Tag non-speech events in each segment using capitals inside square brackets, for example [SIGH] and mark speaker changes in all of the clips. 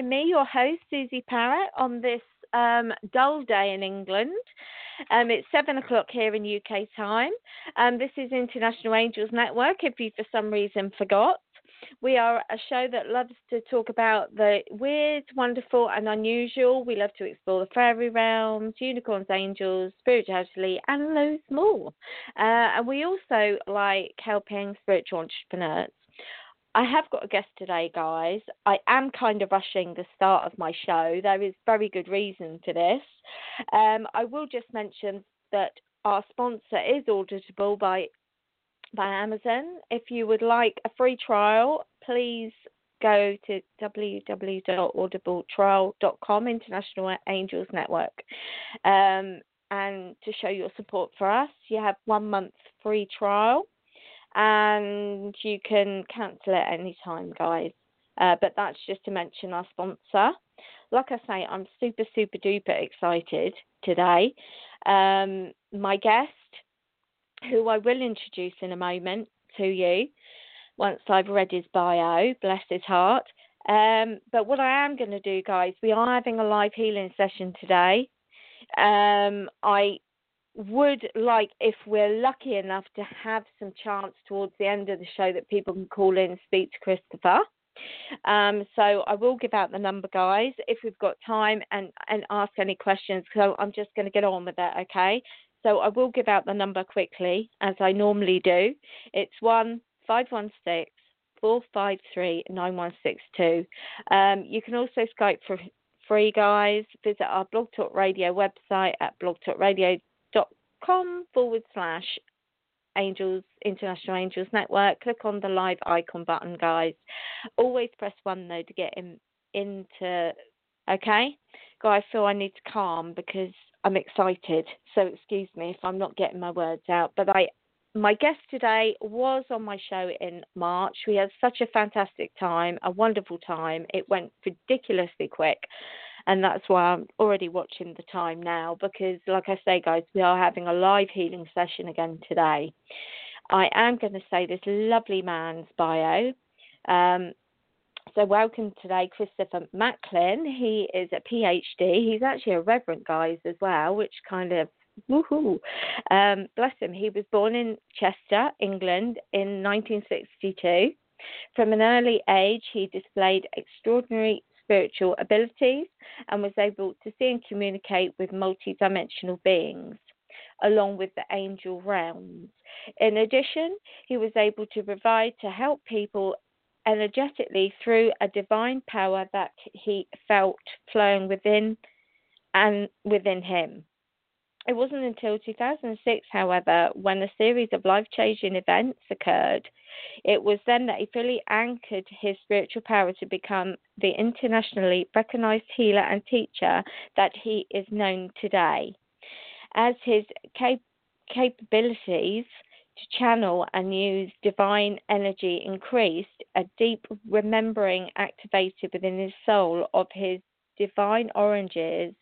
Speaker 1: Joining me, your host, Suzi Parrett, on this um, dull day in England. Um, it's seven o'clock here in UK time. Um, this is International Angels Network, if you for some reason forgot. We are a show that loves to talk about the weird, wonderful, and unusual. We love to explore the fairy realms, unicorns, angels, spirituality, and loads more. Uh, and we also like helping spiritual entrepreneurs. I have got a guest today, guys. I am kind of rushing the start of my show. There is very good reason for this. Um, I will just mention that our sponsor is Audible by by Amazon. If you would like a free trial, please go to www.audibletrial.com, International Angels Network, um, and to show your support for us. You have one month free trial and you can cancel it any time, guys. Uh, but that's just to mention our sponsor. Like I say, I'm super, super duper excited today. Um, my guest, who I will introduce in a moment to you once I've read his bio, bless his heart. Um, but what I am going to do, guys, we are having a live healing session today. Um, I would like, if we're lucky enough to have some chance towards the end of the show, that people can call in and speak to Christopher. Um, so I will give out the number, guys, if we've got time and, and ask any questions. So I'm just going to get on with it, okay? So I will give out the number quickly, as I normally do. It's one five one six four five three nine one six two. Um, you can also Skype for free, guys. Visit our Blog Talk Radio website at blogtalkradio.com forward slash Angels International Angels Network. Click on the live icon button, guys. Always press one though to get in into. Okay, guys. Feel I need to calm because I'm excited. So excuse me if I'm not getting my words out. But I, my guest today was on my show in March. We had such a fantastic time, a wonderful time. It went ridiculously quick. And that's why I'm already watching the time now because, like I say, guys, we are having a live healing session again today. I am going to say this lovely man's bio. Um, so, welcome today, Christopher Macklin. He is a PhD. He's actually a reverend, guys, as well, which kind of woohoo. Um, bless him. He was born in Chester, England, in 1962. From an early age, he displayed extraordinary spiritual abilities and was able to see and communicate with multidimensional beings, along with the angel realms. In addition, he was able to provide to help people energetically through a divine power that he felt flowing within and within him. It wasn't until 2006, however, when a series of life changing events occurred. It was then that he fully anchored his spiritual power to become the internationally recognized healer and teacher that he is known today. As his cap- capabilities to channel and use divine energy increased, a deep remembering activated within his soul of his divine oranges,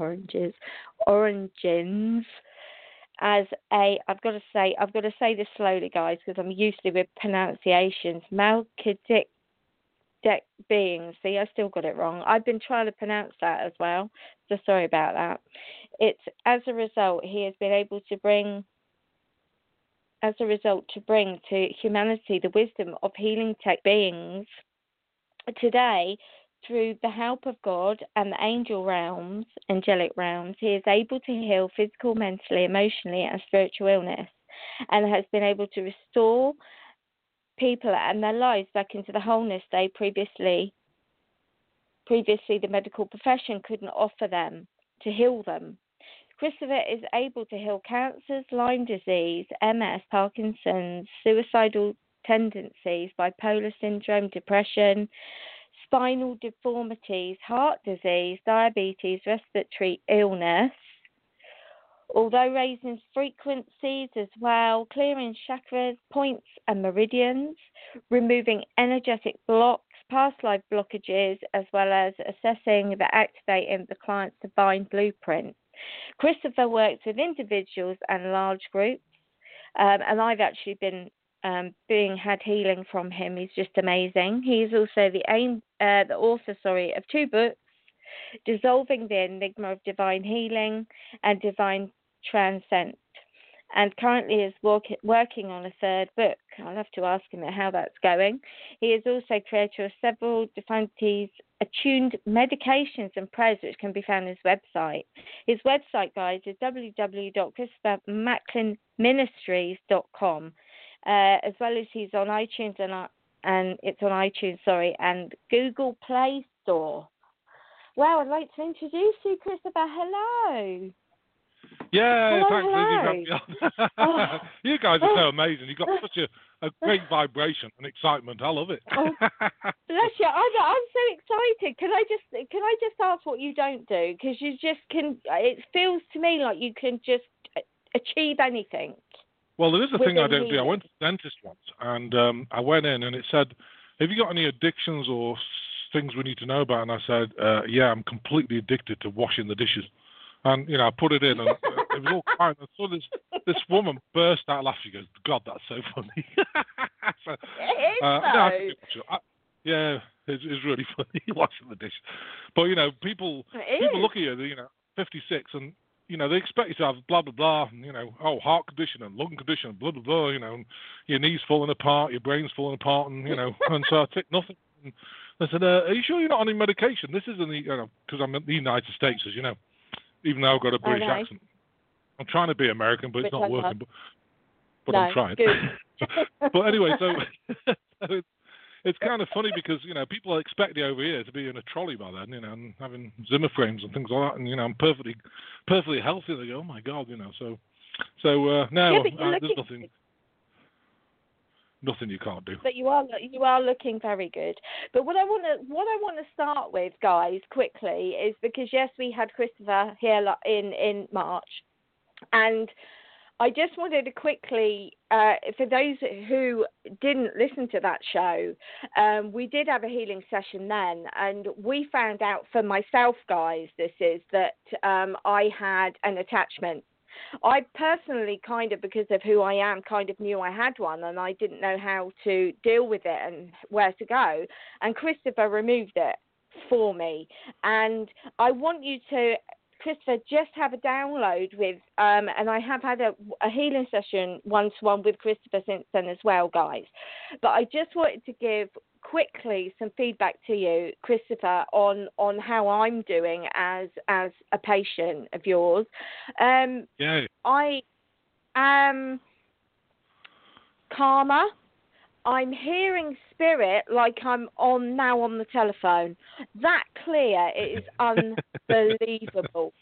Speaker 1: oranges, origins as a I've got to say I've got to say this slowly guys because I'm usually with pronunciations. Melchizedek beings see I still got it wrong. I've been trying to pronounce that as well so sorry about that. It's as a result he has been able to bring as a result to bring to humanity the wisdom of healing tech beings. Today through the help of God and the angel realms, angelic realms, he is able to heal physical, mentally, emotionally, and spiritual illness, and has been able to restore people and their lives back into the wholeness they previously previously the medical profession couldn't offer them to heal them. Christopher is able to heal cancers, Lyme disease, MS, Parkinson's, suicidal tendencies, bipolar syndrome, depression, spinal deformities, heart disease, diabetes, respiratory illness. Although raising frequencies as well, clearing chakras, points, and meridians, removing energetic blocks, past life blockages, as well as assessing the activating the client's divine blueprint. Christopher works with individuals and large groups, um, and I've actually been um, being had healing from him. He's just amazing. He's also the aim, uh, the author, sorry, of two books, Dissolving the Enigma of Divine Healing and Divine Transcent, and currently is work, working on a third book. I'll have to ask him how that's going. He is also creator of several Defantes attuned medications and prayers, which can be found on his website. His website, guys, is www.christophermacklinministries.com uh, as well as he's on iTunes and uh, and it's on iTunes, sorry, and Google Play Store. Well, I'd like to introduce you, Christopher. Hello.
Speaker 2: Yeah,
Speaker 1: hello,
Speaker 2: thanks,
Speaker 1: hello. [LAUGHS] oh.
Speaker 2: you guys are so amazing. You've got such a, a great vibration and excitement. I love it.
Speaker 1: oh, bless you. I'm, I'm so excited. Can I just can I just ask what you don't do? Because you just can. It feels to me like you can just achieve anything.
Speaker 2: Well, there is a thing I don't do. I went to the dentist once, and um, I went in, and it said, "Have you got any addictions or things we need to know about?" And I said, uh, "Yeah, I'm completely addicted to washing the dishes." And you know, I put it in, and uh, it was all [LAUGHS] fine. And so this this woman burst out laughing. She goes, "God, that's so funny." [LAUGHS] so,
Speaker 1: It is
Speaker 2: uh, no, I
Speaker 1: though.
Speaker 2: think it's true. I- yeah, it's, it's really [LAUGHS] funny washing the dishes. But you know, people people look at you, you know, 56, and you know they expect you to have blah blah blah, you know, oh heart condition and lung condition, blah blah blah, you know, and your knees falling apart, your brain's falling apart, and you know, [LAUGHS] and so I take nothing. And I said, uh, are you sure you're not on any medication? This is in the, you know, because I'm in the United States, as you know, even though I've got a British
Speaker 1: know.
Speaker 2: accent. I'm trying to be American, but it's not working. But, but
Speaker 1: No,
Speaker 2: I'm trying. [LAUGHS] but anyway, so, [LAUGHS] so it's, kind of funny because you know people expect you over here to be in a trolley by then, you know, and having Zimmer frames and things like that, and you know I'm perfectly, perfectly healthy. They go, oh my god, you know. So, so uh, no,
Speaker 1: Yeah,
Speaker 2: uh, there's nothing, nothing you can't do.
Speaker 1: but you are you are looking very good. But what I want to what I want to start with, guys, quickly is because yes, we had Christopher here in in March, and I just wanted to quickly, uh, for those who didn't listen to that show, um, we did have a healing session then, and we found out for myself, guys, this is that um, I had an attachment. I personally, kind of because of who I am, kind of knew I had one, and I didn't know how to deal with it and where to go. And Christopher removed it for me, and I want you to Christopher, just have a download with, um, and I have had a, a healing session one to one with Christopher since then as well, guys. But I just wanted to give quickly some feedback to you, Christopher, on on how I'm doing as as a patient of yours. Um,
Speaker 2: Yeah,
Speaker 1: I am calmer. I'm hearing spirit like I'm on now on the telephone. That clear, it is [LAUGHS] unbelievable.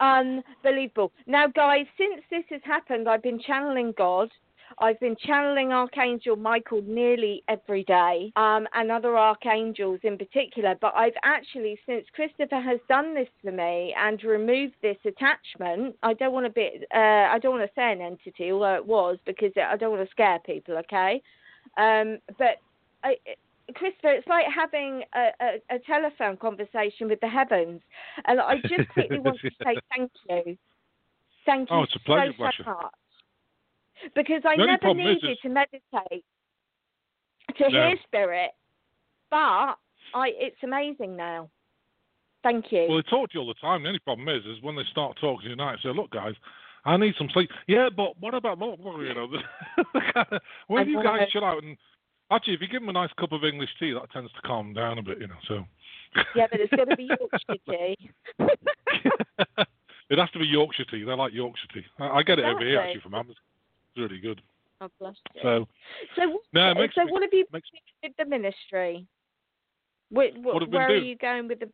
Speaker 1: Unbelievable. Now, guys, since this has happened, I've been channeling God I've been channeling Archangel Michael nearly every day, um, and other archangels in particular. But I've actually, since Christopher has done this for me and removed this attachment, I don't want to be, uh, I don't want to say an entity, although it was because I don't want to scare people. Okay, um, but I, Christopher, it's like having a, a, a, telephone conversation with the heavens. And I just quickly want to say [LAUGHS] thank you. Thank you
Speaker 2: oh, it's a pleasure,
Speaker 1: so, so much. Because I never needed
Speaker 2: is...
Speaker 1: to meditate to hear spirit, but I it's amazing now. Thank you.
Speaker 2: Well, they talk to you all the time. The only problem is, is when they start talking to you at night, say, look, guys, I need some sleep. Yeah, but what about, more? you know, [LAUGHS] when you guys chill out and Actually, if you give them a nice cup of English tea, that tends to calm down a bit, you know. So.
Speaker 1: Yeah, but it's going to be [LAUGHS] Yorkshire tea. [LAUGHS]
Speaker 2: it has to be Yorkshire tea. They like Yorkshire tea. I, I get it exactly. over here actually from Amazon. It's really good.
Speaker 1: Oh, bless you.
Speaker 2: So,
Speaker 1: so,
Speaker 2: no,
Speaker 1: so
Speaker 2: me,
Speaker 1: what have you
Speaker 2: makes,
Speaker 1: with the ministry? Where,
Speaker 2: what
Speaker 1: where are you going with the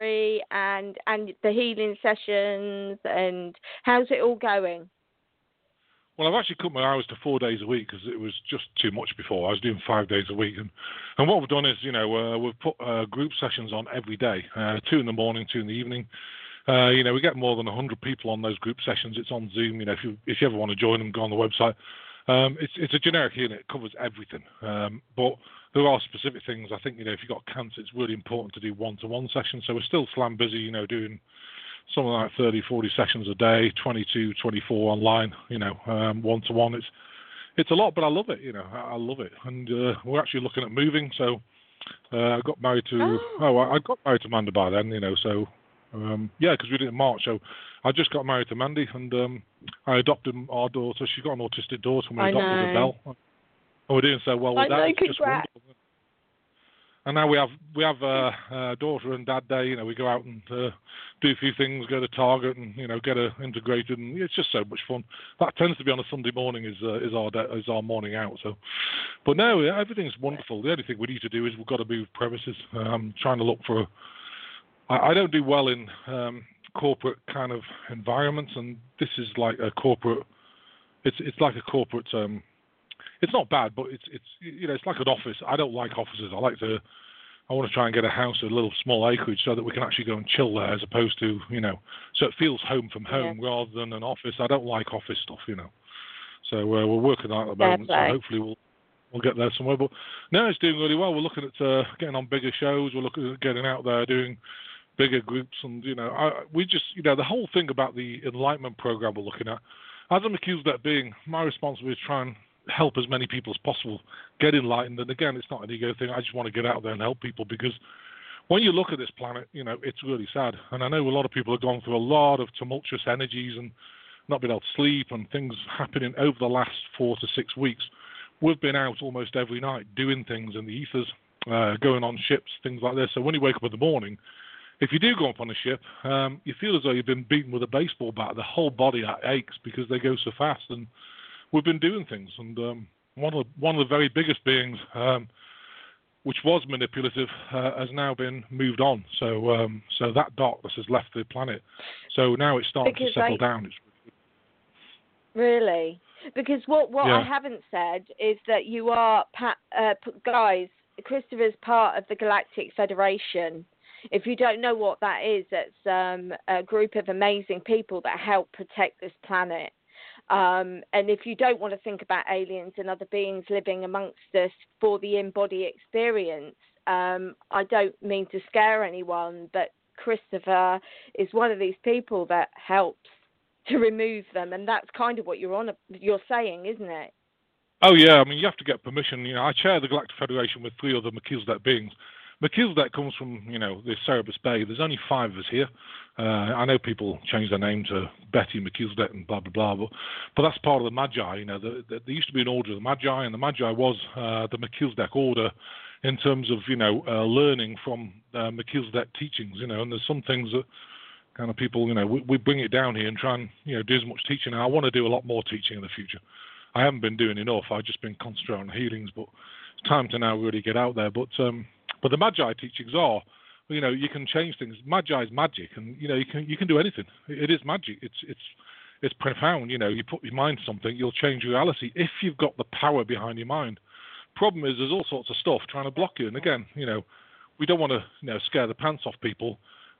Speaker 1: ministry and and the healing sessions and how's it all going?
Speaker 2: Well, I've actually cut my hours to four days a week because it was just too much before. I was doing five days a week, and and what we've done is, you know, uh, we've put uh, group sessions on every day, uh, two in the morning, two in the evening. Uh, you know, we get more than 100 people on those group sessions. It's on Zoom. You know, if you if you ever want to join them, go on the website. Um, it's it's a generic unit. It covers everything. Um, but there are specific things. I think you know, if you've got cancer, it's really important to do one-to-one sessions. So we're still slam busy. You know, doing something like 30, 40 sessions a day, 22, 24 online, you know, one to one. It's it's a lot, but I love it. You know, I, I love it, and uh, we're actually looking at moving. So uh, I got married to oh, oh I, I got married to Amanda by then, you know. So um, yeah, because we did it in March. So I just got married to Mandy, and um, I adopted our daughter. She's got an autistic daughter, and we
Speaker 1: I
Speaker 2: adopted
Speaker 1: know.
Speaker 2: her Belle. And we're doing so well with
Speaker 1: I
Speaker 2: that.
Speaker 1: Know,
Speaker 2: it's just
Speaker 1: congrats.
Speaker 2: wonderful and now we have we have uh, uh, daughter and dad day. You know, we go out and uh, do a few things, go to Target, and you know, get her integrated, and it's just so much fun. That tends to be on a Sunday morning is uh, is our day, is our morning out. So, but no, everything's wonderful. The only thing we need to do is we've got to move premises. I'm trying to look for. I, I don't do well in um, corporate kind of environments, and this is like a corporate. It's it's like a corporate. Um, it's not bad, but it's it's you know it's like an office. I don't like offices. I like to. I want to try and get a house with a little small acreage so that we can actually go and chill there, as opposed to you know, so it feels home from home yeah. rather than an office. I don't like office stuff, you know. So uh, we're working on it at the moment. So hopefully we'll we'll get there somewhere. But no, it's doing really well. We're looking at uh, getting on bigger shows. We're looking at getting out there doing bigger groups, and you know, I, we just you know the whole thing about the enlightenment program we're looking at. As I'm accused of that being, my responsibility is try and help as many people as possible get enlightened. And again, it's not an ego thing. I just want to get out there and help people because when you look at this planet, you know, it's really sad. And I know a lot of people have gone through a lot of tumultuous energies and not been able to sleep and things happening over the last four to six weeks. We've been out almost every night doing things in the ethers, uh, going on ships, things like this. So when you wake up in the morning, if you do go up on a ship, um, you feel as though you've been beaten with a baseball bat. The whole body aches because they go so fast. And we've been doing things. And um, one of the, one of the very biggest beings, um, which was manipulative, uh, has now been moved on. So um, so that darkness has left the planet. So now it's starting
Speaker 1: because
Speaker 2: to settle
Speaker 1: I,
Speaker 2: down. It's
Speaker 1: really because what what
Speaker 2: yeah.
Speaker 1: I haven't said is that you are uh, guys. Christopher's part of the Galactic Federation. If you don't know what that is, it's um, a group of amazing people that help protect this planet. Um, and if you don't want to think about aliens and other beings living amongst us for the in body experience, um, I don't mean to scare anyone, but Christopher is one of these people that helps to remove them, and that's kind of what you're on. You're saying, isn't it?
Speaker 2: Oh yeah, I mean you have to get permission. You know, I chair the Galactic Federation with three other Melchizedek beings, Melchizedek comes from, you know, the Sirius B. There's only five of us here. Uh, I know people change their name to Betty Melchizedek and blah, blah, blah, but, but that's part of the Magi. You know, the, the, there used to be an order of the Magi, and the Magi was uh, the Melchizedek order in terms of, you know, uh, learning from uh, teachings, you know, and there's some things that kind of people, you know, we, we bring it down here and try and, you know, do as much teaching. I want to do a lot more teaching in the future. I haven't been doing enough. I've just been concentrating on healings, but it's time to now really get out there. But um, but the Magi teachings are, you know, you can change things. Magi is magic, and you know you can you can do anything. It is magic. It's it's it's profound. You know, you put your mind to something, you'll change reality if you've got the power behind your mind. Problem is, there's all sorts of stuff trying to block you. And again, you know, we don't want to you know scare the pants off people,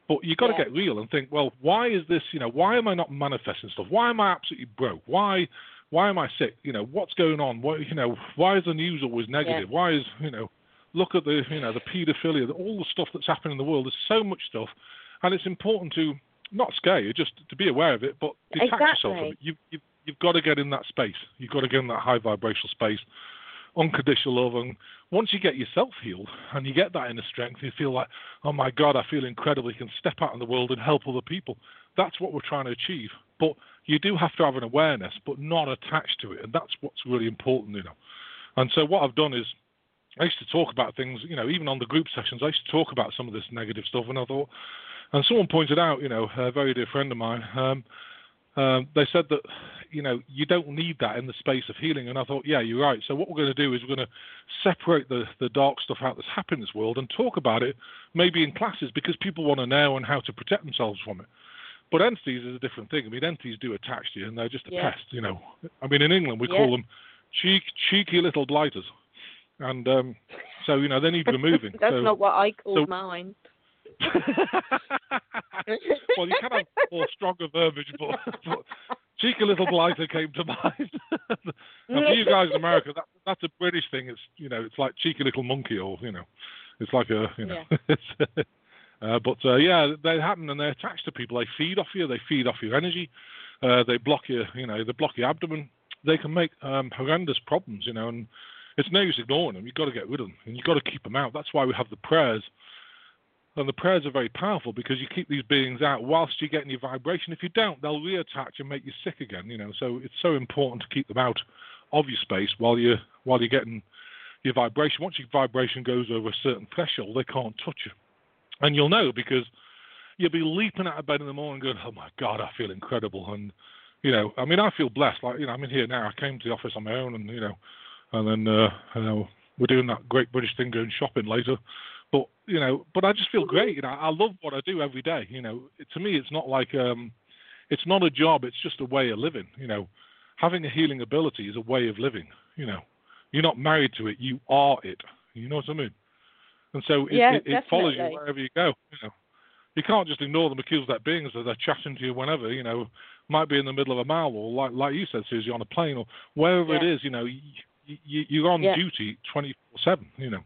Speaker 2: but you've got
Speaker 1: Yeah.
Speaker 2: to get real and think, well, why is this? You know, why am I not manifesting stuff? Why am I absolutely broke? Why? Why am I sick? You know, what's going on? What, you know, why is the news always negative? Why is, you know, look at the, you know, the paedophilia, all the stuff that's happening in the world. There's so much stuff, and it's important to not scare you, just to be aware of it, but detach yourself from it. You, you, you've got to get in that space. You've got to get in that high vibrational space, unconditional love, and once you get yourself healed and you get that inner strength, you feel like, oh my God, I feel incredible. You can step out in the world and help other people. That's what we're trying to achieve. But you do have to have an awareness, but not attached to it, and that's what's really important, you know. And so what I've done is I used to talk about things, you know, even on the group sessions, I used to talk about some of this negative stuff, and I thought, and someone pointed out, you know, a very dear friend of mine, um, um, they said that, you know, you don't need that in the space of healing, and I thought, yeah, you're right. So what we're going to do is we're going to separate the the dark stuff out that's happened in this world and talk about it, maybe in classes, because people want to know and how to protect themselves from it. But entities is a different thing. I mean, entities do attach to you, and they're just a
Speaker 1: Yeah.
Speaker 2: pest, you know. I mean, in England we
Speaker 1: Yeah.
Speaker 2: call them cheek, cheeky little blighters, and um, so you know they need removing. [LAUGHS]
Speaker 1: That's
Speaker 2: so,
Speaker 1: not what I call
Speaker 2: so-
Speaker 1: mine. [LAUGHS]
Speaker 2: well, you can have more stronger verbiage, but, but cheeky little blighter came to [LAUGHS] mind. and for you guys in America, that, that's a British thing. It's you know, it's like cheeky little monkey, or you know, it's like a you know. it's, uh, but uh, yeah, they happen and they're attached to people. They feed off you. They feed off your energy. Uh, they block your you know they block your abdomen. They can make um, horrendous problems, you know, and it's no use ignoring them. You've got to get rid of them, and you've got to keep them out. That's why we have the prayers and the prayers are very powerful because you keep these beings out whilst you're getting your vibration. If you don't, they'll reattach and make you sick again. You know, so it's so important to keep them out of your space while you're while you're getting your vibration. Once your vibration goes over a certain threshold, they can't touch you, and you'll know because you'll be leaping out of bed in the morning, going, "Oh my God, I feel incredible!" And you know, I mean, I feel blessed. Like you know, I'm in here now. I came to the office on my own, and you know, and then uh, you know, we're doing that great British thing, going shopping later. But you know, but I just feel great. You know, I love what I do every day. You know, to me, it's not like um, it's not a job. It's just a way of living. You know, having a healing ability is a way of living. You know, you're not married to it. You are it. You know what I mean? And so it,
Speaker 1: Yeah,
Speaker 2: it, it follows you wherever you go. You know, you can't just ignore them accused that beings that they're chatting to you whenever. You know, might be in the middle of a mile or like like you said, Suzi, on a plane or wherever it
Speaker 1: Yeah.
Speaker 2: is. You know, you, you, you're on
Speaker 1: Yeah.
Speaker 2: duty 24 seven. You know.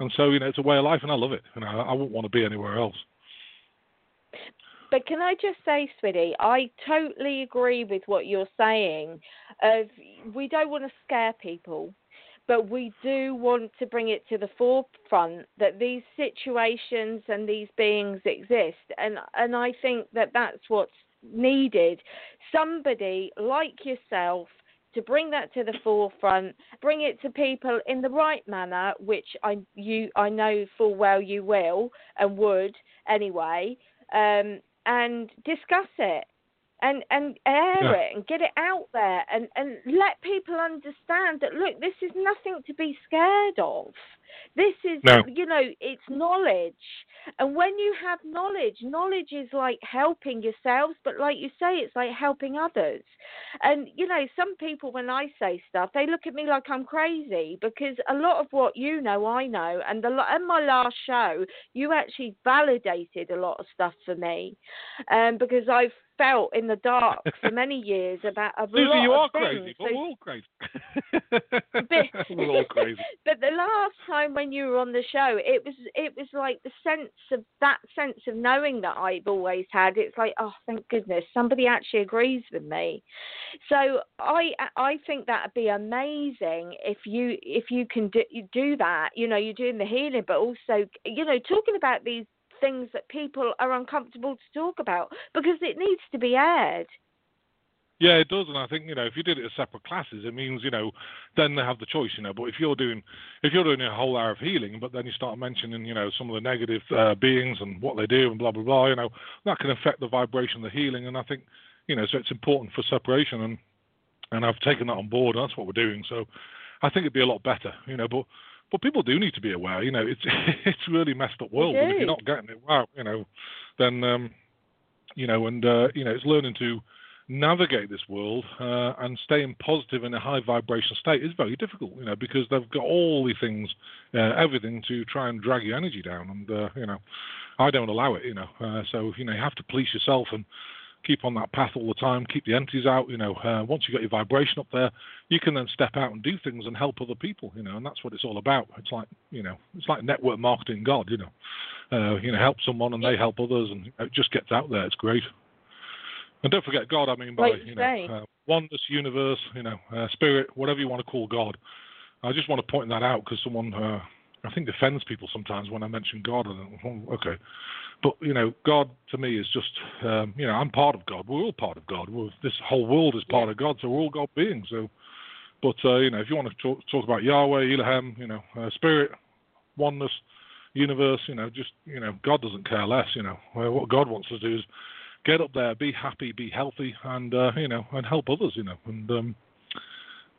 Speaker 2: And so, you know, it's a way of life, and I love it. You know, I wouldn't want to be anywhere else.
Speaker 1: But can I just say, sweetie, I totally agree with what you're saying. Of we don't want to scare people, but we do want to bring it to the forefront that these situations and these beings exist, and and I think that that's what's needed. Somebody like yourself to bring that to the forefront, bring it to people in the right manner, which I you I know full well you will and would anyway, um, and discuss it and and air
Speaker 2: Yeah.
Speaker 1: it and get it out there and and let people understand that look, this is nothing to be scared of. This is
Speaker 2: No.
Speaker 1: you know it's knowledge, and when you have knowledge, knowledge is like helping yourselves, but like you say, it's like helping others. And you know, some people when I say stuff, they look at me like I'm crazy because a lot of what you know, I know. And the in my last show, you actually validated a lot of stuff for me, um, because I've felt in the dark for [LAUGHS] many years about a
Speaker 2: Suzi,
Speaker 1: lot
Speaker 2: you
Speaker 1: of
Speaker 2: are
Speaker 1: things.
Speaker 2: crazy.
Speaker 1: So-
Speaker 2: we're all crazy. [LAUGHS]
Speaker 1: But- [LAUGHS]
Speaker 2: we're all crazy.
Speaker 1: but the last time when you were on the show, it was it was like the sense of that sense of knowing that I've always had. It's like, oh, thank goodness, somebody actually agrees with me. So I I think that'd be amazing if you if you can do, do that. You know, you're doing the healing, but also you know talking about these things that people are uncomfortable to talk about because it needs to be aired.
Speaker 2: Yeah, it does, and I think you know if you did it as separate classes, it means you know then they have the choice, you know. But if you're doing if you're doing a whole hour of healing, but then you start mentioning you know some of the negative uh, beings and what they do and blah blah blah, you know that can affect the vibration of the healing, and I think you know so it's important for separation, and and I've taken that on board, and that's what we're doing. So I think it'd be a lot better, you know. But but people do need to be aware, you know. It's it's really messed up world, and if you're not getting it, wow, you know, then um, you know, and uh, you know, it's learning to navigate this world uh, and staying positive in a high vibration state is very difficult, you know, because they've got all the things, uh, everything to try and drag your energy down, and uh, you know, I don't allow it, you know. Uh, so you know, you have to police yourself and keep on that path all the time, keep the empties out, you know. Uh, once you've got your vibration up there, you can then step out and do things and help other people, you know, and that's what it's all about. It's like, you know, it's like network marketing God, you know. Uh, you know, help someone and they help others, and it just gets out there. It's great. And don't forget God. I mean by
Speaker 1: Like you
Speaker 2: you know uh, oneness, universe, you know, uh, spirit, whatever you want to call God. I just want to point that out because someone uh, I think defends people sometimes when I mention God. And oh, okay, but you know, God to me is just um, you know I'm part of God. We're all part of God. We're, this whole world is part of God, so we're all God beings. So, but uh, you know, if you want to talk, talk about Yahweh, Elohim, you know, uh, spirit, oneness, universe, you know, just you know, God doesn't care less. You know, uh, what God wants us to do is get up there, be happy, be healthy, and uh, you know, and help others. You know, and um,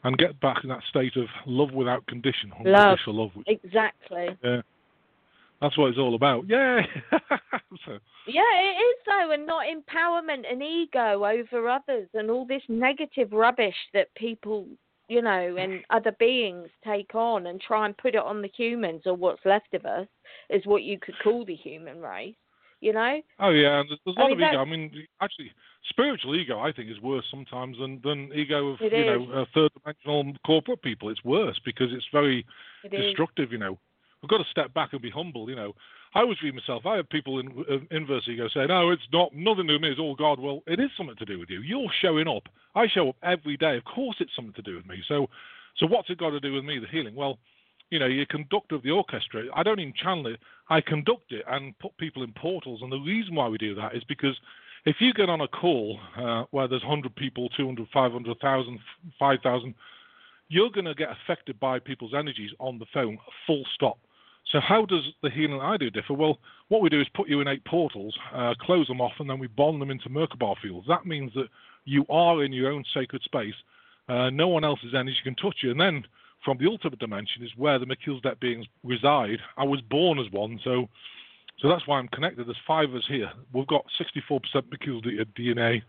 Speaker 2: and get back in that state of love without condition, unconditional love. Which,
Speaker 1: Exactly.
Speaker 2: yeah, that's what it's all about. Yeah. [LAUGHS] so,
Speaker 1: Yeah, it is though, and not empowerment and ego over others and all this negative rubbish that people, you know, and [SIGHS] other beings take on and try and put it on the humans or what's left of us is what you could call the human race. You know?
Speaker 2: Oh yeah, and there's, there's a
Speaker 1: I
Speaker 2: lot
Speaker 1: mean,
Speaker 2: of ego.
Speaker 1: that-
Speaker 2: I mean, actually, spiritual ego I think is worse sometimes than than ego of you
Speaker 1: is.
Speaker 2: know uh, third dimensional corporate people. It's worse because it's very
Speaker 1: It is.
Speaker 2: destructive. You know, we've got to step back and be humble. You know, I always read myself. I have people in uh, inverse ego saying, "No, it's not nothing to do with me. It's all God." Well, it is something to do with you. You're showing up. I show up every day. Of course, it's something to do with me. So, so what's it got to do with me? The healing. Well, you know, you're conductor of the orchestra. I don't even channel it. I conduct it and put people in portals. And the reason why we do that is because if you get on a call uh, where there's 100 people, 200, 500, 1,000, 5,000, you're going to get affected by people's energies on the phone, full stop. So how does the healing I do differ? Well, what we do is put you in eight portals, uh, close them off, and then we bond them into Merkaba fields. That means that you are in your own sacred space. Uh, no one else's energy can touch you. And then from the ultimate dimension is where the Melchizedek beings reside. I was born as one, so so that's why I'm connected. There's five of us here. We've got 64% Melchizedek DNA.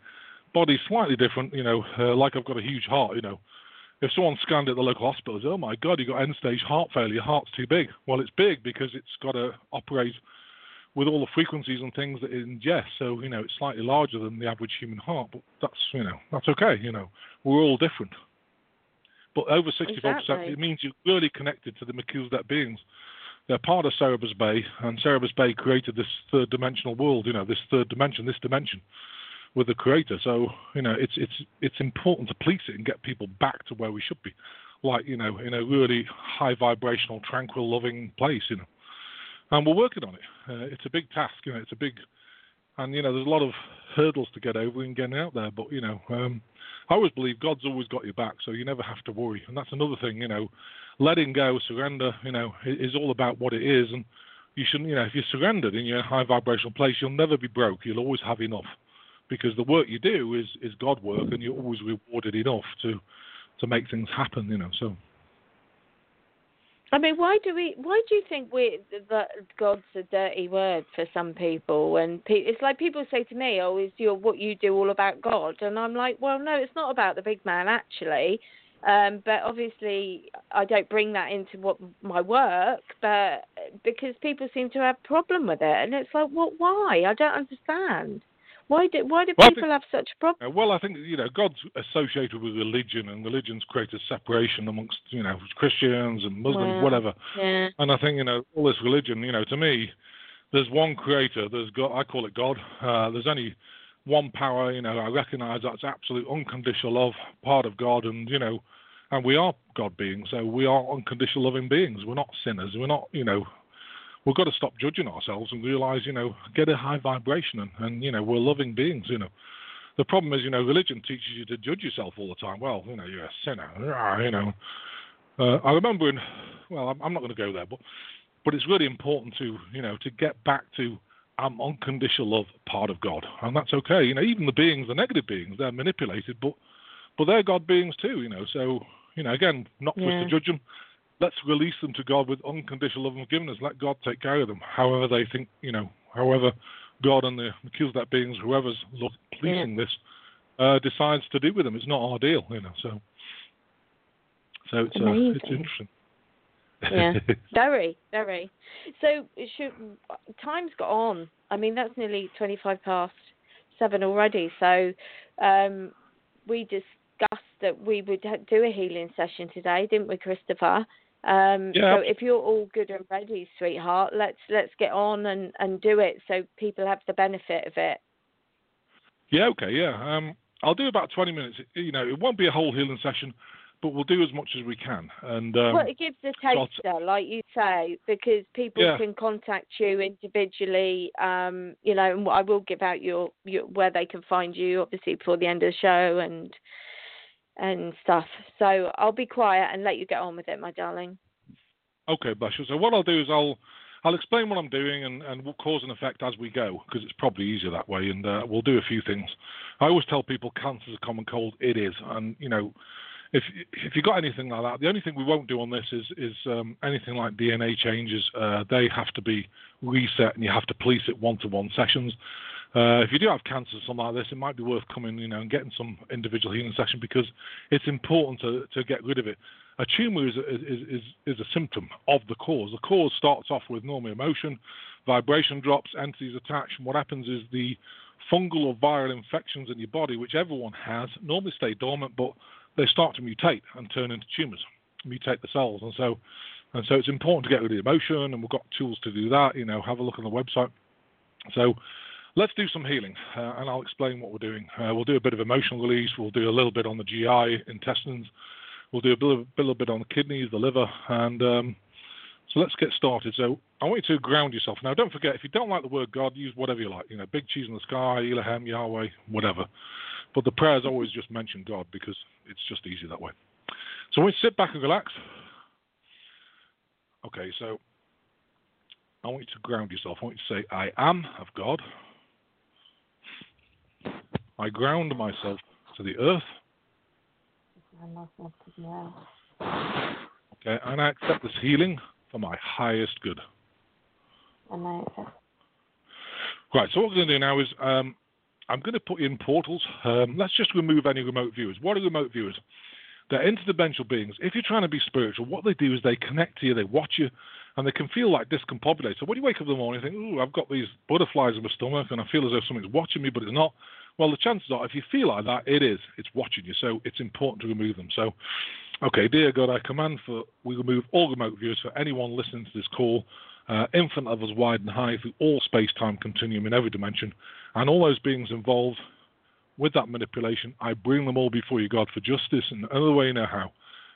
Speaker 2: Body slightly different, you know, uh, like I've got a huge heart, you know. If someone scanned at the local hospital, says, oh my God, you've got end stage heart failure, your heart's too big. Well, it's big because it's got to operate with all the frequencies and things that it ingests. So, you know, it's slightly larger than the average human heart, but that's, you know, that's okay, you know. We're all different. But over 64%,
Speaker 1: Exactly.
Speaker 2: it means you're really connected to the Melchizedek beings. They're part of Sirius B, and Sirius B created this third dimensional world, you know, this third dimension, this dimension with the creator. So, you know, it's it's it's important to police it and get people back to where we should be. Like, you know, in a really high vibrational, tranquil, loving place, you know. And we're working on it. Uh, it's a big task, you know, it's a big and you know, there's a lot of hurdles to get over in getting out there, but you know, um I always believe God's always got your back, so you never have to worry. And that's another thing, you know, letting go, surrender, you know, is all about what it is. And you shouldn't, you know, if you're surrendered in your high vibrational place, you'll never be broke. You'll always have enough because the work you do is is God work, and you're always rewarded enough to to make things happen, you know. So
Speaker 1: I mean, why do we? Why do you think we that God's a dirty word for some people? And pe- it's like people say to me, "Oh, is your what you do all about God?" And I'm like, "Well, no, it's not about the big man actually." Um, but obviously, I don't bring that into what my work, but because people seem to have a problem with it, and it's like, what? Why? I don't understand. Why do why do
Speaker 2: Well,
Speaker 1: people
Speaker 2: think-
Speaker 1: have such a problem?
Speaker 2: Uh, well, I think you know God's associated with religion, and religion's create a separation amongst you know Christians and Muslims,
Speaker 1: Well,
Speaker 2: whatever.
Speaker 1: Yeah,
Speaker 2: And I think you know all this religion, you know, to me, there's one creator. There's God. I call it God. Uh, there's only one power. You know, I recognise that's absolute unconditional love, part of God, and you know, and we are God beings. So we are unconditional loving beings. We're not sinners. We're not, you know. We've got to stop judging ourselves and realise, you know, get a high vibration, and, and you know, we're loving beings. You know, the problem is, you know, religion teaches you to judge yourself all the time. Well, you know, you're a sinner. Ah, You know, uh, I remember in, well, I'm, I'm not going to go there, but but it's really important to you know to get back to I'm unconditional love, part of God, and that's okay. You know, even the beings, the negative beings, they're manipulated, but but they're God beings too. You know, so you know, again, not for us to judge them. Let's release them to God with unconditional love and forgiveness. Let God take care of them, however they think. You know, however God and the Melchizedek beings, whoever's look, policing this, uh, decides to do with them. It's not our deal, you know. So, so it's uh, it's interesting.
Speaker 1: Yeah. [LAUGHS] very, very. So should, time's got on. I mean, that's nearly 25 past seven already. So um, we discussed that we would do a healing session today, didn't we, Christopher? Um,
Speaker 2: Yeah.
Speaker 1: So if you're all good and ready, sweetheart, let's let's get on and, and do it so people have the benefit of it.
Speaker 2: Yeah, okay, yeah. Um, I'll do about 20 minutes. You know, it won't be a whole healing session, but we'll do as much as we can. And um,
Speaker 1: well, it gives a
Speaker 2: I'll t-
Speaker 1: like you say, because people
Speaker 2: Yeah.
Speaker 1: can contact you individually. Um, you know, and I will give out your, your where they can find you, obviously before the end of the show and and stuff. So I'll be quiet and let you get on with it, my darling.
Speaker 2: Okay, you. So what I'll do is I'll I'll explain what I'm doing and, and cause and effect as we go because it's probably easier that way. And uh, we'll do a few things. I always tell people cancer's a common cold. It is, and you know, if if you got anything like that, the only thing we won't do on this is is um, anything like DNA changes. Uh, they have to be reset, and you have to police it one-to-one sessions. Uh, if you do have cancer, or something like this, it might be worth coming, you know, and getting some individual healing session because it's important to, to get rid of it. A tumor is, is, is, is a symptom of the cause. The cause starts off with normal emotion, vibration drops, entities attach, and what happens is the fungal or viral infections in your body, which everyone has, normally stay dormant, but they start to mutate and turn into tumors, mutate the cells, and so and so it's important to get rid of the emotion, and we've got tools to do that. You know, have a look on the website. So let's do some healing, uh, and I'll explain what we're doing. Uh, we'll do a bit of emotional release. We'll do a little bit on the GI, intestines. We'll do a little, little bit on the kidneys, the liver, and um, so let's get started. So I want you to ground yourself. Now, don't forget, if you don't like the word God, use whatever you like. You know, big cheese in the sky, Elohim, Yahweh, whatever. But the prayers always just mention God because it's just easy that way. So to sit back and relax. Okay, so I want you to ground yourself. I want you to say, I am of God. I ground myself to the earth. Okay, and I accept this healing for my highest good. Right, so what we're going to do now is um, I'm going to put in portals. Um, let's just remove any remote viewers. What are remote viewers? They're interdimensional beings. If you're trying to be spiritual, what they do is they connect to you, they watch you, and they can feel like discombobulated. So when you wake up in the morning, you think, "Ooh, I've got these butterflies in my stomach, and I feel as though something's watching me, but it's not." Well, the chances are, if you feel like that, it is. It's watching you. So it's important to remove them. So, okay, dear God, I command for we remove all remote viewers for anyone listening to this call, uh, infinite levels wide and high through all space-time continuum in every dimension, and all those beings involved with that manipulation. I bring them all before you, God, for justice and another way you know how.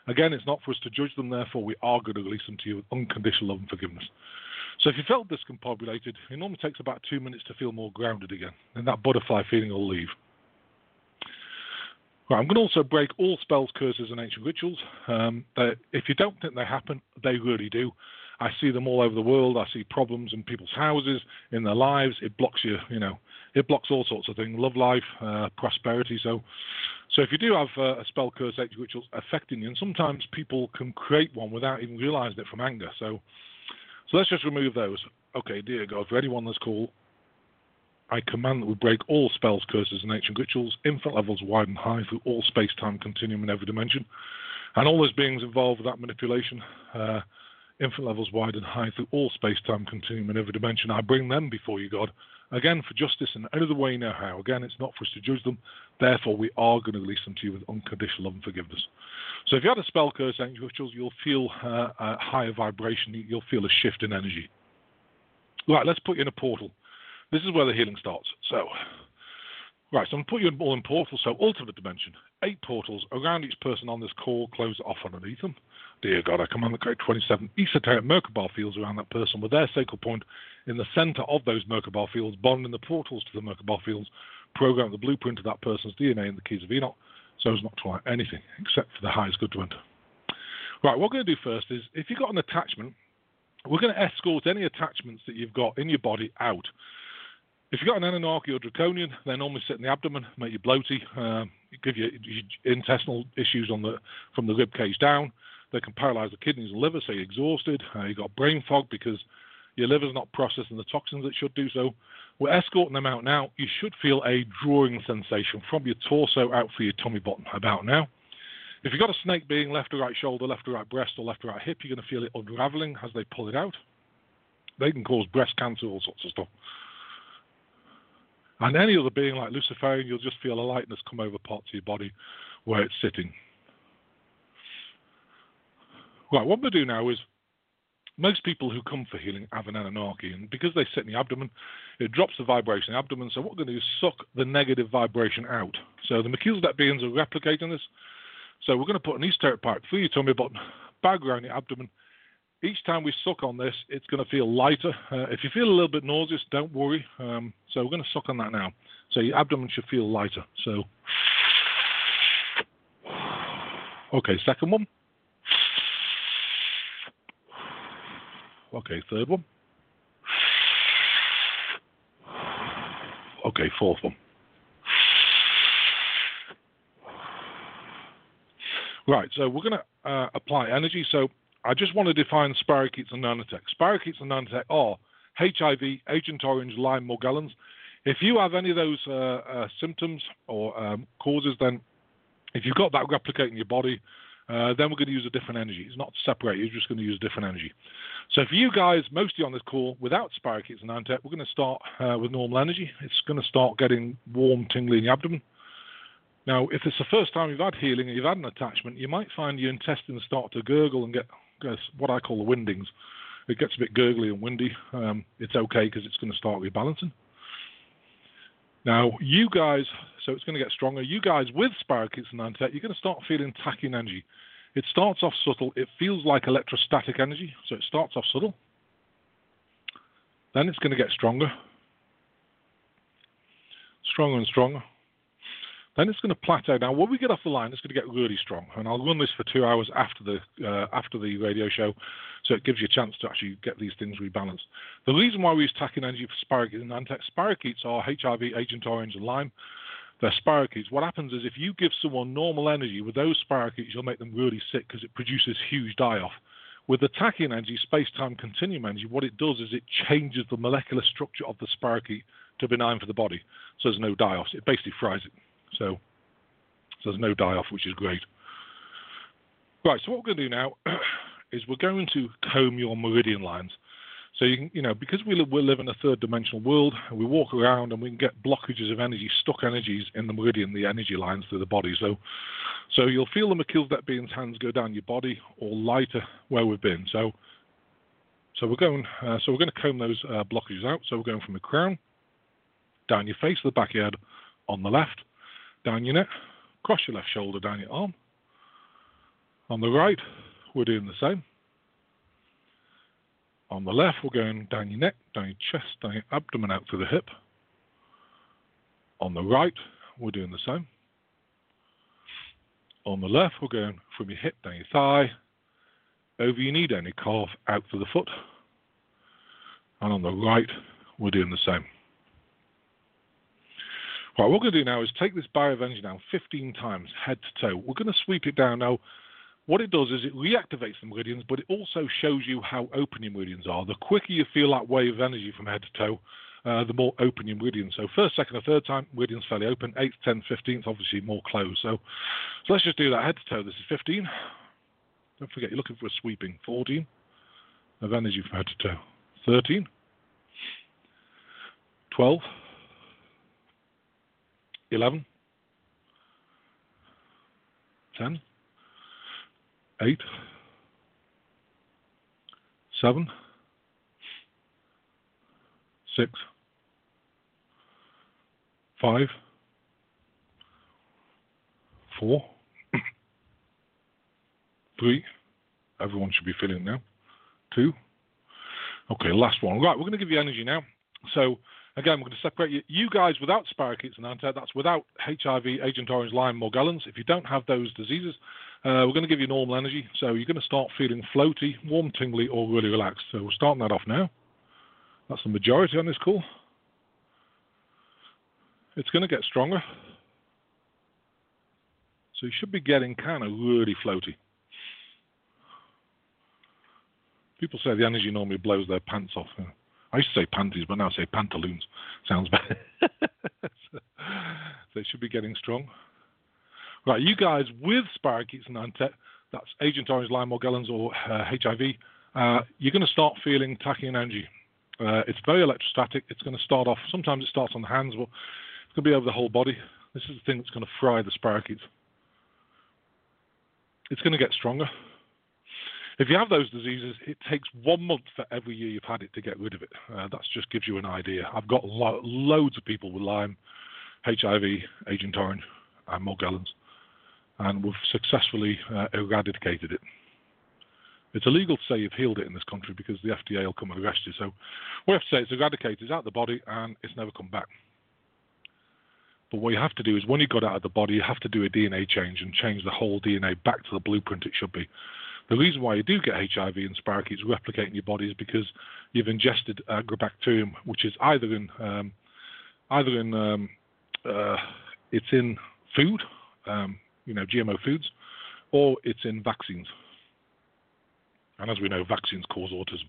Speaker 2: Again, it's not for us to judge them, therefore, we are going to release them to you with unconditional love and forgiveness. So if you felt discombobulated, it normally takes about two minutes to feel more grounded again, and that butterfly feeling will leave. Right, I'm going to also break all spells, curses, and ancient rituals. Um, if you don't think they happen, they really do. I see them all over the world. I see problems in people's houses, in their lives. It blocks you, you know, it blocks all sorts of things, love life, uh, prosperity. So, so if you do have uh, a spell, curse, ancient rituals affecting you, and sometimes people can create one without even realizing it from anger. So, so let's just remove those. Okay, dear God, for anyone that's called, I command that we break all spells, curses, and ancient rituals, infinite levels wide and high through all space time continuum in every dimension. And all those beings involved with that manipulation, uh, infinite levels wide and high through all space time continuum in every dimension, I bring them before you, God, again for justice and out of the way know how. Again, it's not for us to judge them, therefore, we are going to release them to you with unconditional love and forgiveness. So if you had a spell, curse, rituals, you'll feel uh, a higher vibration, you'll feel a shift in energy. Right, let's put you in a portal. This is where the healing starts. So, right, so I'm going to put you all in portals. So, ultimate dimension, eight portals around each person on this call, close off underneath them. Dear God, I command the create 27 esoteric Merkabah fields around that person with their sacred point in the center of those Merkabah fields, bonding the portals to the Merkabah fields, program the blueprint of that person's DNA in the keys of Enoch, so as not to allow anything except for the highest good to enter. Right, what we're going to do first is if you've got an attachment, we're going to escort any attachments that you've got in your body out. If you've got an Anunnaki or Draconian, they normally sit in the abdomen, make you bloaty, uh, give you intestinal issues the from the rib cage down. They can paralyze the kidneys and liver, so you're exhausted. Uh, you've got brain fog because Your liver's not processing the toxins it should do so. We're escorting them out now. You should feel a drawing sensation from your torso out through your tummy button about now. If you've got a snake being left or right shoulder, left or right breast, or left or right hip, you're going to feel it unraveling as they pull it out. They can cause breast cancer, all sorts of stuff. And any other being like Luciferian, you'll just feel a lightness come over parts of your body where it's sitting. Right, what we'll do now is most people who come for healing have an Anunnaki, and because they sit in the abdomen, it drops the vibration in the abdomen. So what we're going to do is suck the negative vibration out. So the Melchizedek beings are replicating this. So we're going to put an esoteric pipe through your tummy button, bag around your abdomen. Each time we suck on this, it's going to feel lighter. Uh, if you feel a little bit nauseous, don't worry. Um, so we're going to suck on that now. So your abdomen should feel lighter. So, [SIGHS] okay, second one. Okay, third one. Okay, fourth one. Right, so we're going to uh, apply energy. So I just want to define spirochetes and nanotech. Spirochetes and nanotech are HIV, Agent Orange, Lyme, Morgellons. If you have any of those uh, uh, symptoms or um, causes, then if you've got that replicating your body, uh, then we're going to use a different energy. It's not separate, you're just going to use a different energy. So for you guys, mostly on this call, without spirochetes and nanotech, we're going to start uh, with normal energy. It's going to start getting warm, tingly in the abdomen. Now, if it's the first time you've had healing and you've had an attachment, you might find your intestines start to gurgle and get, get what I call the windings. It gets a bit gurgly and windy. Um, it's okay because it's going to start rebalancing. Now, you guys, so it's going to get stronger. You guys with spirochetes and nanotech, you're going to start feeling tachyon energy. It starts off subtle. It feels like electrostatic energy, so it starts off subtle. Then it's going to get stronger, stronger and stronger. Then it's going to plateau. Now, when we get off the line, it's going to get really strong, and I'll run this for two hours after the uh, after the radio show, so it gives you a chance to actually get these things rebalanced. The reason why we use energy for spirochetes and spirochetes are HIV, Agent Orange, and Lyme. They're spirochetes. What happens is if you give someone normal energy with those spirochetes, you'll make them really sick because it produces huge die-off. With the tachyon energy, space-time continuum energy, what it does is it changes the molecular structure of the spirochete to benign for the body, so there's no die-offs. It basically fries it. So, so there's no die off, which is great. Right, so what we're going to do now [CLEARS THROAT] is we're going to comb your meridian lines. So you can, you know, because we live, we live in a third dimensional world, we walk around and we can get blockages of energy, stuck energies in the meridian, the energy lines through the body. So, so you'll feel the Melchizedek being's hands go down your body or lighter where we've been. So, so we're going, uh, so we're going to comb those uh, blockages out. So we're going from the crown down your face, the back of your head on the left, down your neck, cross your left shoulder, down your arm. On the right, we're doing the same. On the left, we're going down your neck, down your chest, down your abdomen, out to the hip. On the right, we're doing the same. On the left, we're going from your hip down your thigh, over your knee, down your calf, out to the foot. And on the right, we're doing the same. Right, what we're going to do now is take this barrier of energy down 15 times, head to toe. We're going to sweep it down. Now, what it does is it reactivates the meridians, but it also shows you how open your meridians are. The quicker you feel that wave of energy from head to toe, uh, the more open your meridians. So first, second, or third time, meridians fairly open. Eighth, tenth, fifteenth, obviously more closed. So, so let's just do that head to toe. This is 15. Don't forget, you're looking for a sweeping. 14 of energy from head to toe. 13. 12. 11, 10, 8, 7, 6, 5, 4, [COUGHS] 3, everyone should be feeling now, 2, okay, last one. Right, we're going to give you energy now. So Again, we're going to separate you, you guys without spirochetes and nanotech. That's without HIV, Agent Orange, Lyme, Morgellons. If you don't have those diseases, uh, we're going to give you normal energy. So you're going to start feeling floaty, warm, tingly, or really relaxed. So we're starting that off now. That's the majority on this call. It's going to get stronger. So you should be getting kind of really floaty. People say the energy normally blows their pants off. I used to say panties, but now I say pantaloons. Sounds better. so [LAUGHS] they should be getting strong. Right, you guys with spirochetes and nanotech, that's Agent Orange, Lyme, Morgellons, or uh, HIV, uh, you're going to start feeling tachypnea. Uh, it's very electrostatic. It's going to start off, sometimes it starts on the hands, but it's going to be over the whole body. This is the thing that's going to fry the spirochetes. It's going to get stronger. If you have those diseases, it takes one month for every year you've had it to get rid of it. Uh, that just gives you an idea. I've got lo- loads of people with Lyme, HIV, Agent Orange, and Morgellons, and we've successfully uh, eradicated it. It's illegal to say you've healed it in this country because the FDA will come and arrest you. So we have to say it's eradicated, it's out of the body, and it's never come back. But what you have to do is when you got out of the body, you have to do a DNA change and change the whole DNA back to the blueprint it should be. The reason why you do get HIV and spirochetes replicate in your body is because you've ingested agrobacterium, which is either in um, either in um, uh, it's in food, um, you know, GMO foods, or it's in vaccines. And as we know, vaccines cause autism.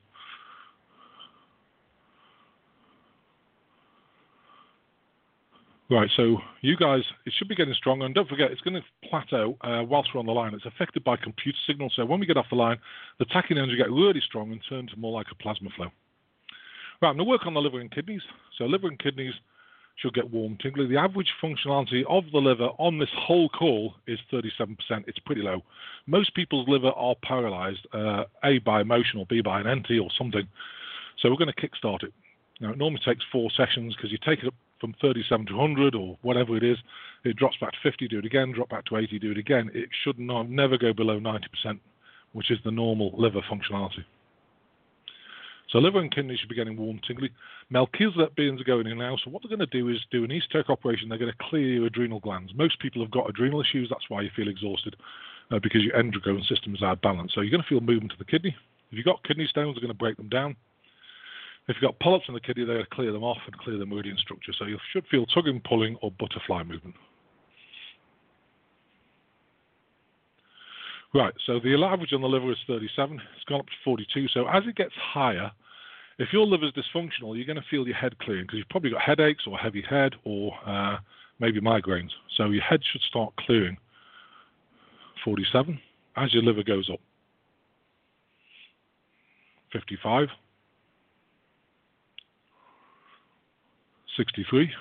Speaker 2: Right, so you guys, it should be getting stronger, and don't forget, it's going to plateau uh, whilst we're on the line. It's affected by computer signals, so when we get off the line, the tachypneas get really strong and turn to more like a plasma flow. Right, I'm going to work on the liver and kidneys. So liver and kidneys should get warm, tingly. The average functionality of the liver on this whole call is 37%. It's pretty low. Most people's liver are paralyzed, uh, A, by emotion, or B, by an entity or something. So we're going to kickstart it. Now, it normally takes four sessions because you take it up from 37 to 100 or whatever it is, it drops back to 50, do it again, drop back to 80, do it again. It should not, never go below 90%, which is the normal liver functionality. So liver and kidney should be getting warm, tingly. Melchizedek beings are going in now. So what they're going to do is do an esoteric operation. They're going to clear your adrenal glands. Most people have got adrenal issues. That's why you feel exhausted uh, because your endocrine system is out of balance. So you're going to feel movement to the kidney. If you've got kidney stones, they're going to break them down. If you've got polyps in the kidney, to clear them off and clear the meridian structure. So you should feel tugging, pulling, or butterfly movement. Right, so the average on the liver is 37. It's gone up to 42. So as it gets higher, if your liver's dysfunctional, you're going to feel your head clearing because you've probably got headaches or heavy head or uh, maybe migraines. So your head should start clearing. 47 as your liver goes up. 55. 63.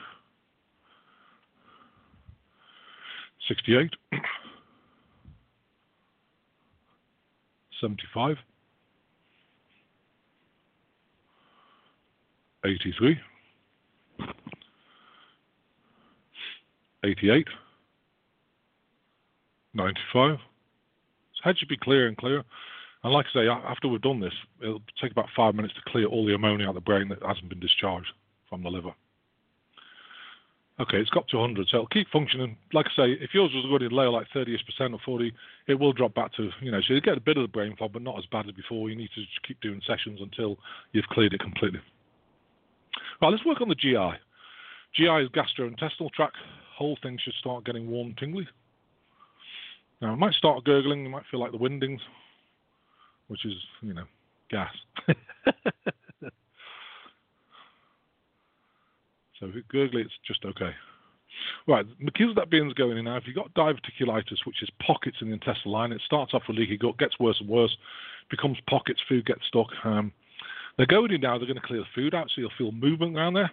Speaker 2: 68. 75, 83, 88, 95. So head should be clear and clear. And like I say, after we've done this, it'll take about five minutes to clear all the ammonia out of the brain that hasn't been discharged from the liver. Okay, it's got to 100, so it'll keep functioning. Like I say, if yours was running low, like 30ish percent or 40, it will drop back to, you know, so you get a bit of the brain fog, but not as bad as before. You need to just keep doing sessions until you've cleared it completely. Right, let's work on the GI. GI is gastrointestinal tract. Whole thing should start getting warm, tingly. Now, it might start gurgling. You might feel like the windings, which is, you know, gas. [LAUGHS] So if it gurgly, it's just okay. Right, Melchizedek beings going in now. If you've got diverticulitis, which is pockets in the intestinal line, it starts off with leaky gut, gets worse and worse, becomes pockets, food gets stuck. Um, they're going in now, they're going to clear the food out, so you'll feel movement around there.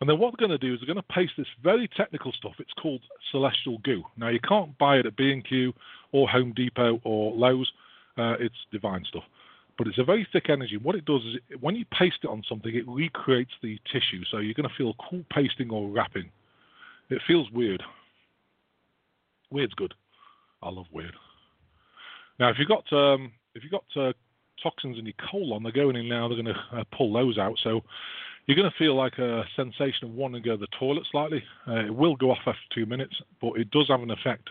Speaker 2: And then what they're going to do is they're going to paste this very technical stuff. It's called celestial goo. Now you can't buy it at B&Q or Home Depot or Lowe's. Uh, it's divine stuff but it's a very thick energy. What it does is it, when you paste it on something, it recreates the tissue. So you're going to feel cool pasting or wrapping. It feels weird. Weird's good. I love weird. Now, if you've got um, if you've got uh, toxins in your colon, they're going in now. They're going to uh, pull those out. So you're going to feel like a sensation of wanting to go to the toilet slightly. Uh, it will go off after two minutes, but it does have an effect.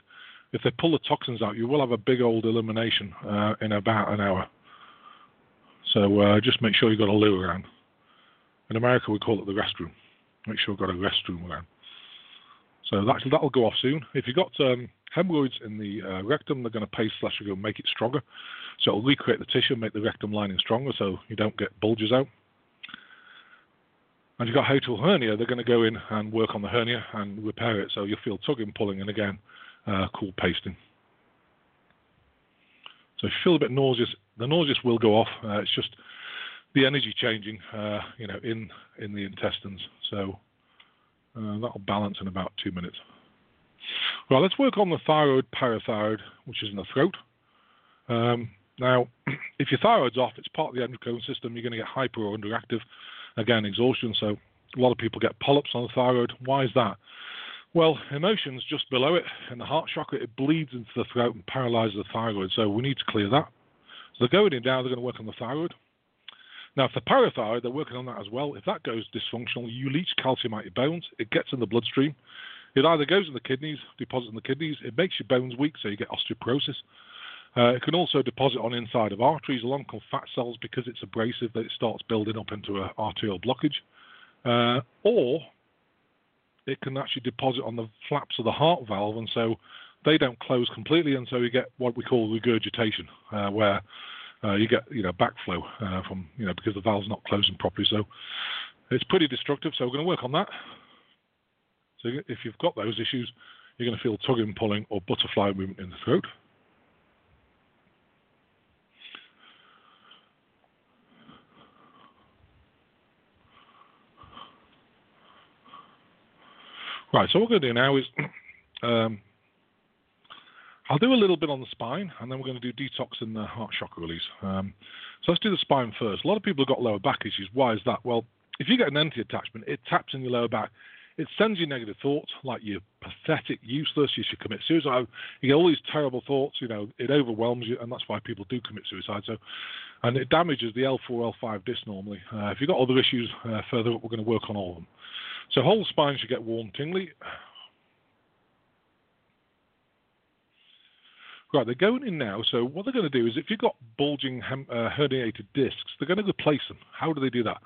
Speaker 2: If they pull the toxins out, you will have a big old elimination uh, in about an hour. So uh, just make sure you've got a loo around. In America, we call it the restroom. Make sure you've got a restroom around. So that, that'll go off soon. If you've got um, hemorrhoids in the uh, rectum, they're going to paste slash and make it stronger. So it'll recreate the tissue, make the rectum lining stronger so you don't get bulges out. And if you've got hiatal hernia, they're going to go in and work on the hernia and repair it so you'll feel tugging, pulling, and again, uh, cool pasting. So if you feel a bit nauseous, the nauseous will go off. Uh, it's just the energy changing, uh, you know, in in the intestines. So uh, that'll balance in about two minutes. Right, let's work on the thyroid, parathyroid, which is in the throat. Um, now, [CLEARS THROAT] if your thyroid's off, it's part of the endocrine system. You're going to get hyper or underactive, again, exhaustion. So a lot of people get polyps on the thyroid. Why is that? Well, emotions just below it in the heart chakra, it bleeds into the throat and paralyzes the thyroid. So we need to clear that. In now, they're going to work on the thyroid. Now, for parathyroid, they're working on that as well. If that goes dysfunctional, you leach calcium out your bones. It gets in the bloodstream. It either goes in the kidneys, deposits in the kidneys. It makes your bones weak, so you get osteoporosis. Uh, it can also deposit on inside of arteries along with fat cells because it's abrasive that it starts building up into an arterial blockage. Uh, or it can actually deposit on the flaps of the heart valve, and so they don't close completely, and so you get what we call regurgitation, uh, where uh, you get you know backflow uh, from you know because the valve's not closing properly. So it's pretty destructive. So we're going to work on that. So if you've got those issues, you're going to feel tugging, pulling, or butterfly movement in the throat. Right, so what we're going to do now is [CLEARS THROAT] um, I'll do a little bit on the spine, and then we're going to do detox and the heart chakra release. Um, so let's do the spine first. A lot of people have got lower back issues. Why is that? Well, if you get an entity attachment, it taps in your lower back. It sends you negative thoughts like you're pathetic, useless, you should commit suicide. You get all these terrible thoughts, you know, it overwhelms you, and that's why people do commit suicide. So, and it damages the L4, L5 disc normally. Uh, if you've got other issues uh, further up, we're going to work on all of them. So, whole spine should get warm, tingly. Right, they're going in now. So what they're going to do is, if you've got bulging hem, uh, herniated discs, they're going to replace them. How do they do that?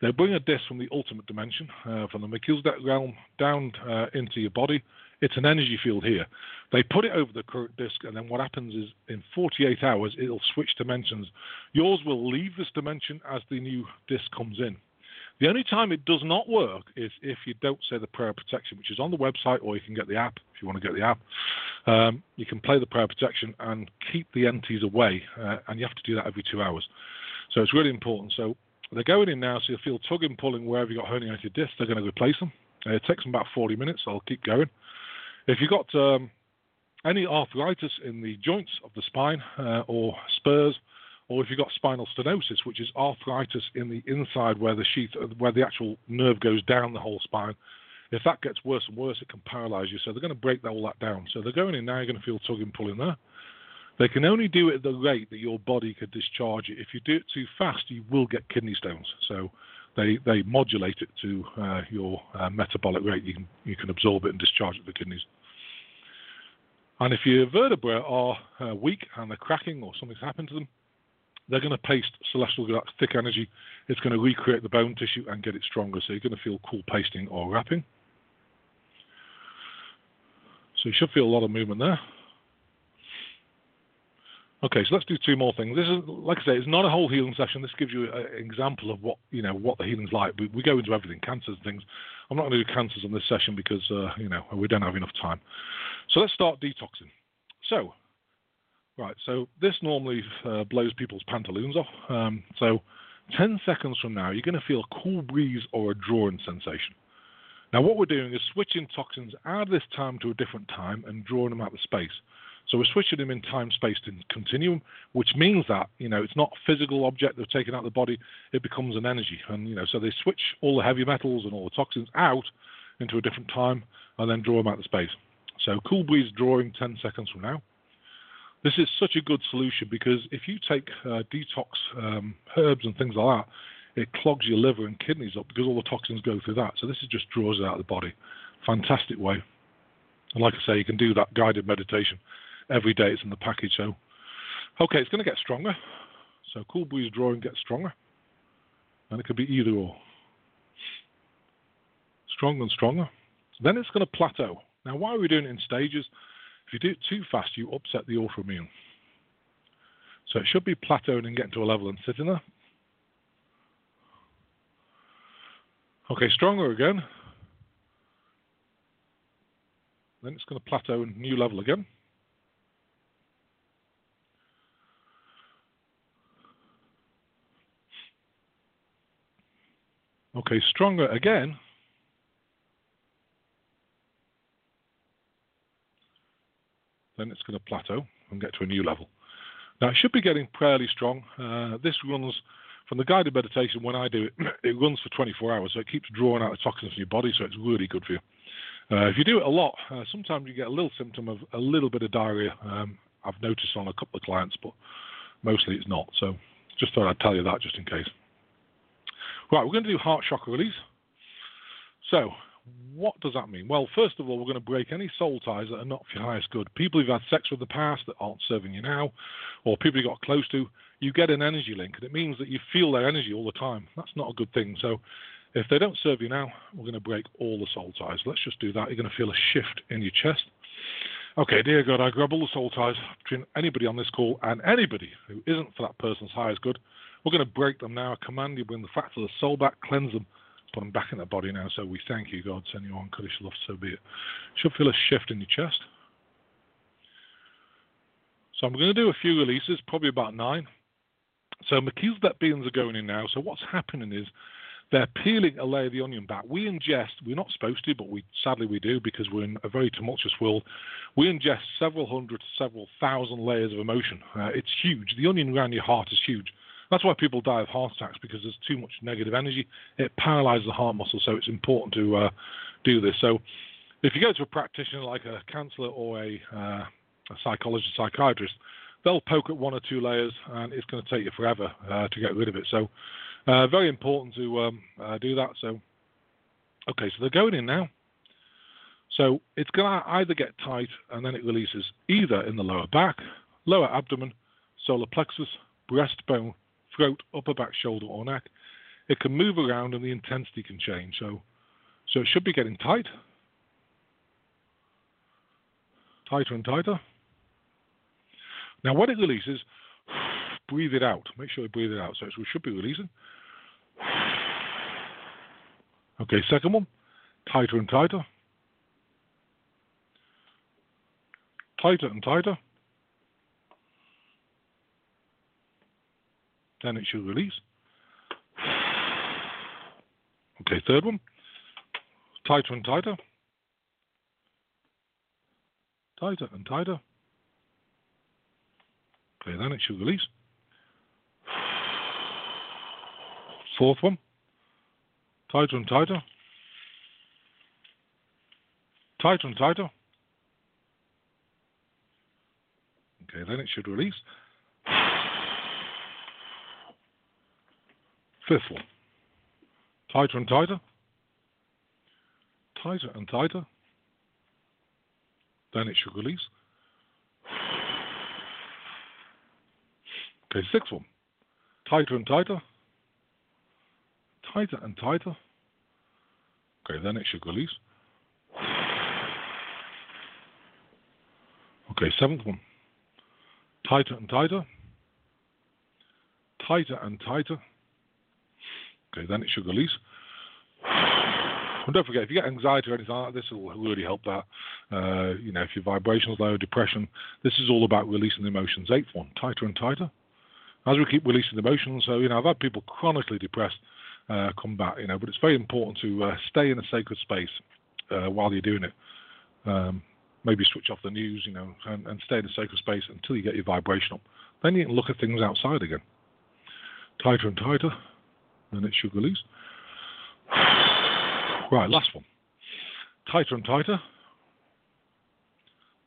Speaker 2: They bring a disc from the ultimate dimension, uh, from the Melchizedek realm down uh, into your body. It's an energy field here. They put it over the current disc, and then what happens is, in 48 hours, it'll switch dimensions. Yours will leave this dimension as the new disc comes in. The only time it does not work is if you don't say the prayer protection, which is on the website, or you can get the app if you want to get the app. Um, you can play the prayer protection and keep the entities away, uh, and you have to do that every two hours. So it's really important. So they're going in now, so you'll feel tugging, pulling wherever you've got herniated discs. They're going to replace them. Uh, it takes them about 40 minutes. So I'll keep going. If you've got um, any arthritis in the joints of the spine uh, or spurs, or if you've got spinal stenosis, which is arthritis in the inside where the sheath, where the actual nerve goes down the whole spine. If that gets worse and worse, it can paralyze you. So they're going to break all that down. So they're going in now. You're going to feel tugging, pulling there. They can only do it at the rate that your body could discharge it. If you do it too fast, you will get kidney stones. So they they modulate it to uh, your uh, metabolic rate. You can you can absorb it and discharge it to the kidneys. And if your vertebrae are uh, weak and they're cracking or something's happened to them, they're going to paste celestial thick energy. It's going to recreate the bone tissue and get it stronger. So you're going to feel cool pasting or wrapping. So you should feel a lot of movement there. Okay, so let's do two more things. This is, like I say, it's not a whole healing session. This gives you an example of what you know what the healing's like. We, we go into everything, cancers and things. I'm not going to do cancers on this session because uh, you know we don't have enough time. So let's start detoxing. So Right, so this normally uh, blows people's pantaloons off. Um, so 10 seconds from now, you're going to feel a cool breeze or a drawing sensation. Now, what we're doing is switching toxins out of this time to a different time and drawing them out of space. So we're switching them in time space continuum, which means that you know it's not a physical object they're taking out of the body; it becomes an energy, and you know so they switch all the heavy metals and all the toxins out into a different time and then draw them out of space. So cool breeze drawing 10 seconds from now. This is such a good solution because if you take uh, detox um, herbs and things like that, it clogs your liver and kidneys up because all the toxins go through that. So this is just draws it out of the body. Fantastic way. And like I say, you can do that guided meditation every day. It's in the package. So, okay, it's going to get stronger. So cool breeze drawing gets stronger, and it could be either or. Stronger and stronger. Then it's going to plateau. Now, why are we doing it in stages? If you do it too fast, you upset the autoimmune. So it should be plateauing and getting to a level and sitting there. Okay, stronger again. Then it's going to plateau and new level again. Okay, stronger again. Then it's going to plateau and get to a new level. Now, it should be getting fairly strong. Uh, this runs from the guided meditation when I do it, [CLEARS THROAT] it runs for 24 hours, so it keeps drawing out the toxins from your body, so it's really good for you. Uh, if you do it a lot, uh, sometimes you get a little symptom of a little bit of diarrhea. Um, I've noticed on a couple of clients, but mostly it's not. So just thought I'd tell you that just in case. Right, we're going to do heart chakra release. So, what does that mean? Well, first of all, we're going to break any soul ties that are not for your highest good. People who've had sex with the past that aren't serving you now, or people you got close to, you get an energy link, and it means that you feel their energy all the time. That's not a good thing. So, if they don't serve you now, we're going to break all the soul ties. Let's just do that. You're going to feel a shift in your chest. Okay, dear God, I grab all the soul ties between anybody on this call and anybody who isn't for that person's highest good. We're going to break them now. I command you, bring the facts of the soul back, cleanse them, them back in the body now. So we thank you, God. Send you on, love, so be it. Should feel a shift in your chest. So I'm going to do a few releases, probably about nine. So Melchizedek beings are going in now. So what's happening is they're peeling a layer of the onion back. We ingest, we're not supposed to, but we sadly we do because we're in a very tumultuous world. We ingest several hundred to several thousand layers of emotion. Uh, it's huge. The onion around your heart is huge. That's why people die of heart attacks because there's too much negative energy. It paralyzes the heart muscle, so it's important to uh, do this. So, if you go to a practitioner like a counselor or a, uh, a psychologist, psychiatrist, they'll poke at one or two layers, and it's going to take you forever uh, to get rid of it. So, uh, very important to um, uh, do that. So, okay, so they're going in now. So it's going to either get tight and then it releases either in the lower back, lower abdomen, solar plexus, breastbone, throat, upper back, shoulder, or neck. It can move around and the intensity can change. So, so it should be getting tight, tighter and tighter. Now, when it releases, [SIGHS] breathe it out. Make sure you breathe it out. So we should be releasing. [SIGHS] Okay, second one, tighter and tighter. Tighter and tighter. Then it should release. Okay, third one, tighter and tighter. Tighter and tighter. Okay, then it should release. Fourth one, tighter and tighter. Tighter and tighter. Okay, then it should release. Fifth one, tighter and tighter. Tighter and tighter. Then it should release. Okay, sixth one, tighter and tighter tighter and tighter. Okay, then it should release. Okay, seventh one. Tighter and tighter. Tighter and tighter. Okay, then it should release. [SIGHS] And don't forget, if you get anxiety or anything like this will really help that. Uh, you know, if your vibration's low, depression, this is all about releasing the emotions. Eighth one, tighter and tighter. As we keep releasing the emotions, so, you know, I've had people chronically depressed uh, come back. You know, but it's very important to uh, stay in a sacred space uh, while you're doing it. Um, maybe switch off the news, you know, and, and, stay in a sacred space until you get your vibration up. Then you can look at things outside again. Tighter and tighter, and it should release. [SIGHS] Right, last one. Tighter and tighter.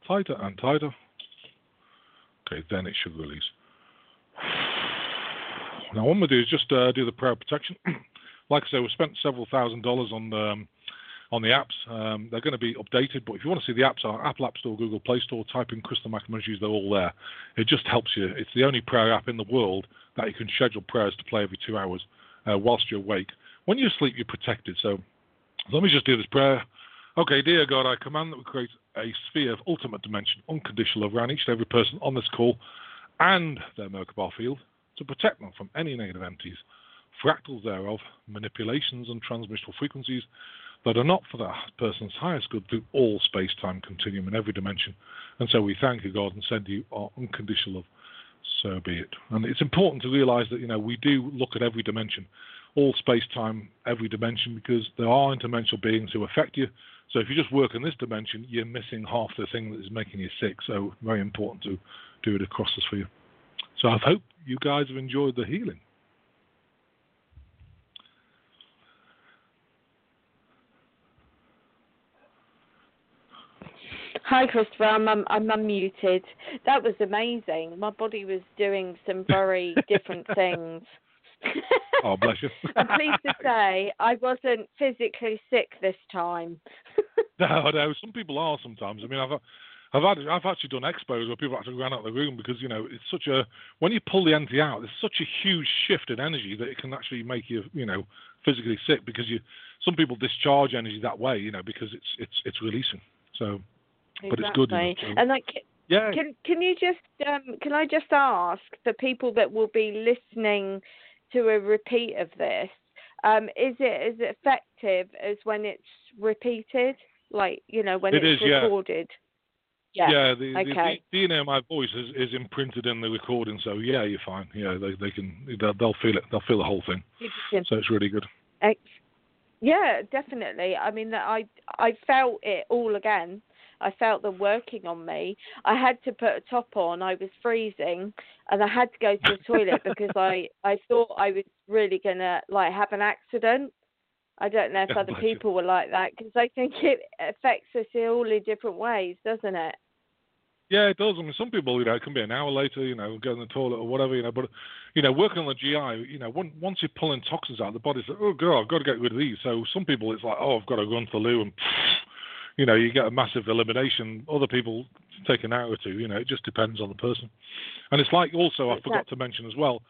Speaker 2: Tighter and tighter. Okay, then it should release. [SIGHS] Now, what I'm going to do is just uh, do the prayer protection. [CLEARS THROAT] like I said, we've spent several thousand dollars on um, on the apps. Um, they're going to be updated, but if you want to see the apps, on Apple App Store, Google Play Store, type in Christopher Macklin, they're all there. It just helps you. It's the only prayer app in the world that you can schedule prayers to play every two hours uh, whilst you're awake. When you sleep, you're protected. So let me just do this prayer. Okay, dear God, I command that we create a sphere of ultimate dimension, unconditional love around each and every person on this call and their Merkabah field to protect them from any negative entities, fractals thereof, manipulations and transmissional frequencies that are not for that person's highest good through all space time continuum in every dimension. And so we thank you, God, and send you our unconditional love. So be it. And it's important to realize that, you know, we do look at every dimension, all space time, every dimension, because there are interdimensional beings who affect you. So if you just work in this dimension, you're missing half the thing that is making you sick. So very important to do it across the sphere. So I hope you guys have enjoyed the healing.
Speaker 1: Hi, Christopher. I'm, I'm I'm unmuted. That was amazing. My body was doing some very [LAUGHS] different things. [LAUGHS]
Speaker 2: Oh, bless you.
Speaker 1: I'm pleased to say I wasn't physically sick this time. [LAUGHS]
Speaker 2: No, no. Some people are sometimes. I mean, I've I've had I've actually done expos where people actually ran out of the room because you know it's such a when you pull the entity out, there's such a huge shift in energy that it can actually make you you know physically sick because you some people discharge energy that way you know because it's it's it's releasing. So, but it's good.
Speaker 1: Exactly.
Speaker 2: enough, so-
Speaker 1: And like,
Speaker 2: yeah.
Speaker 1: can can you just um, can I just ask for people that will be listening to a repeat of this? Um, is it as effective as when it's repeated? Like you know when
Speaker 2: It
Speaker 1: it's
Speaker 2: is, yeah.
Speaker 1: recorded. Yeah.
Speaker 2: Yeah, the,
Speaker 1: okay.
Speaker 2: the, the DNA of my voice is, is imprinted in the recording, so yeah, you're fine. Yeah, they they can they'll, they'll feel it. They'll feel the whole thing. So it's really good.
Speaker 1: Ex- yeah, definitely. I mean, I I felt it all again. I felt them working on me. I had to put a top on. I was freezing, and I had to go to the toilet because I [LAUGHS] I thought I was really gonna like have an accident. I don't know if [LAUGHS] other people were like that because I think it affects us in all in different ways, doesn't it?
Speaker 2: Yeah, it does. I mean, some people, you know, it can be an hour later, you know, go in the toilet or whatever, you know. But, you know, working on the GI, you know, once once you're pulling toxins out, the body's like, oh god, I've got to get rid of these. So some people, it's like, oh, I've got to run to the loo, and [LAUGHS] you know, you get a massive elimination. Other people take an hour or two. You know, it just depends on the person. And it's like also, I forgot to mention as well,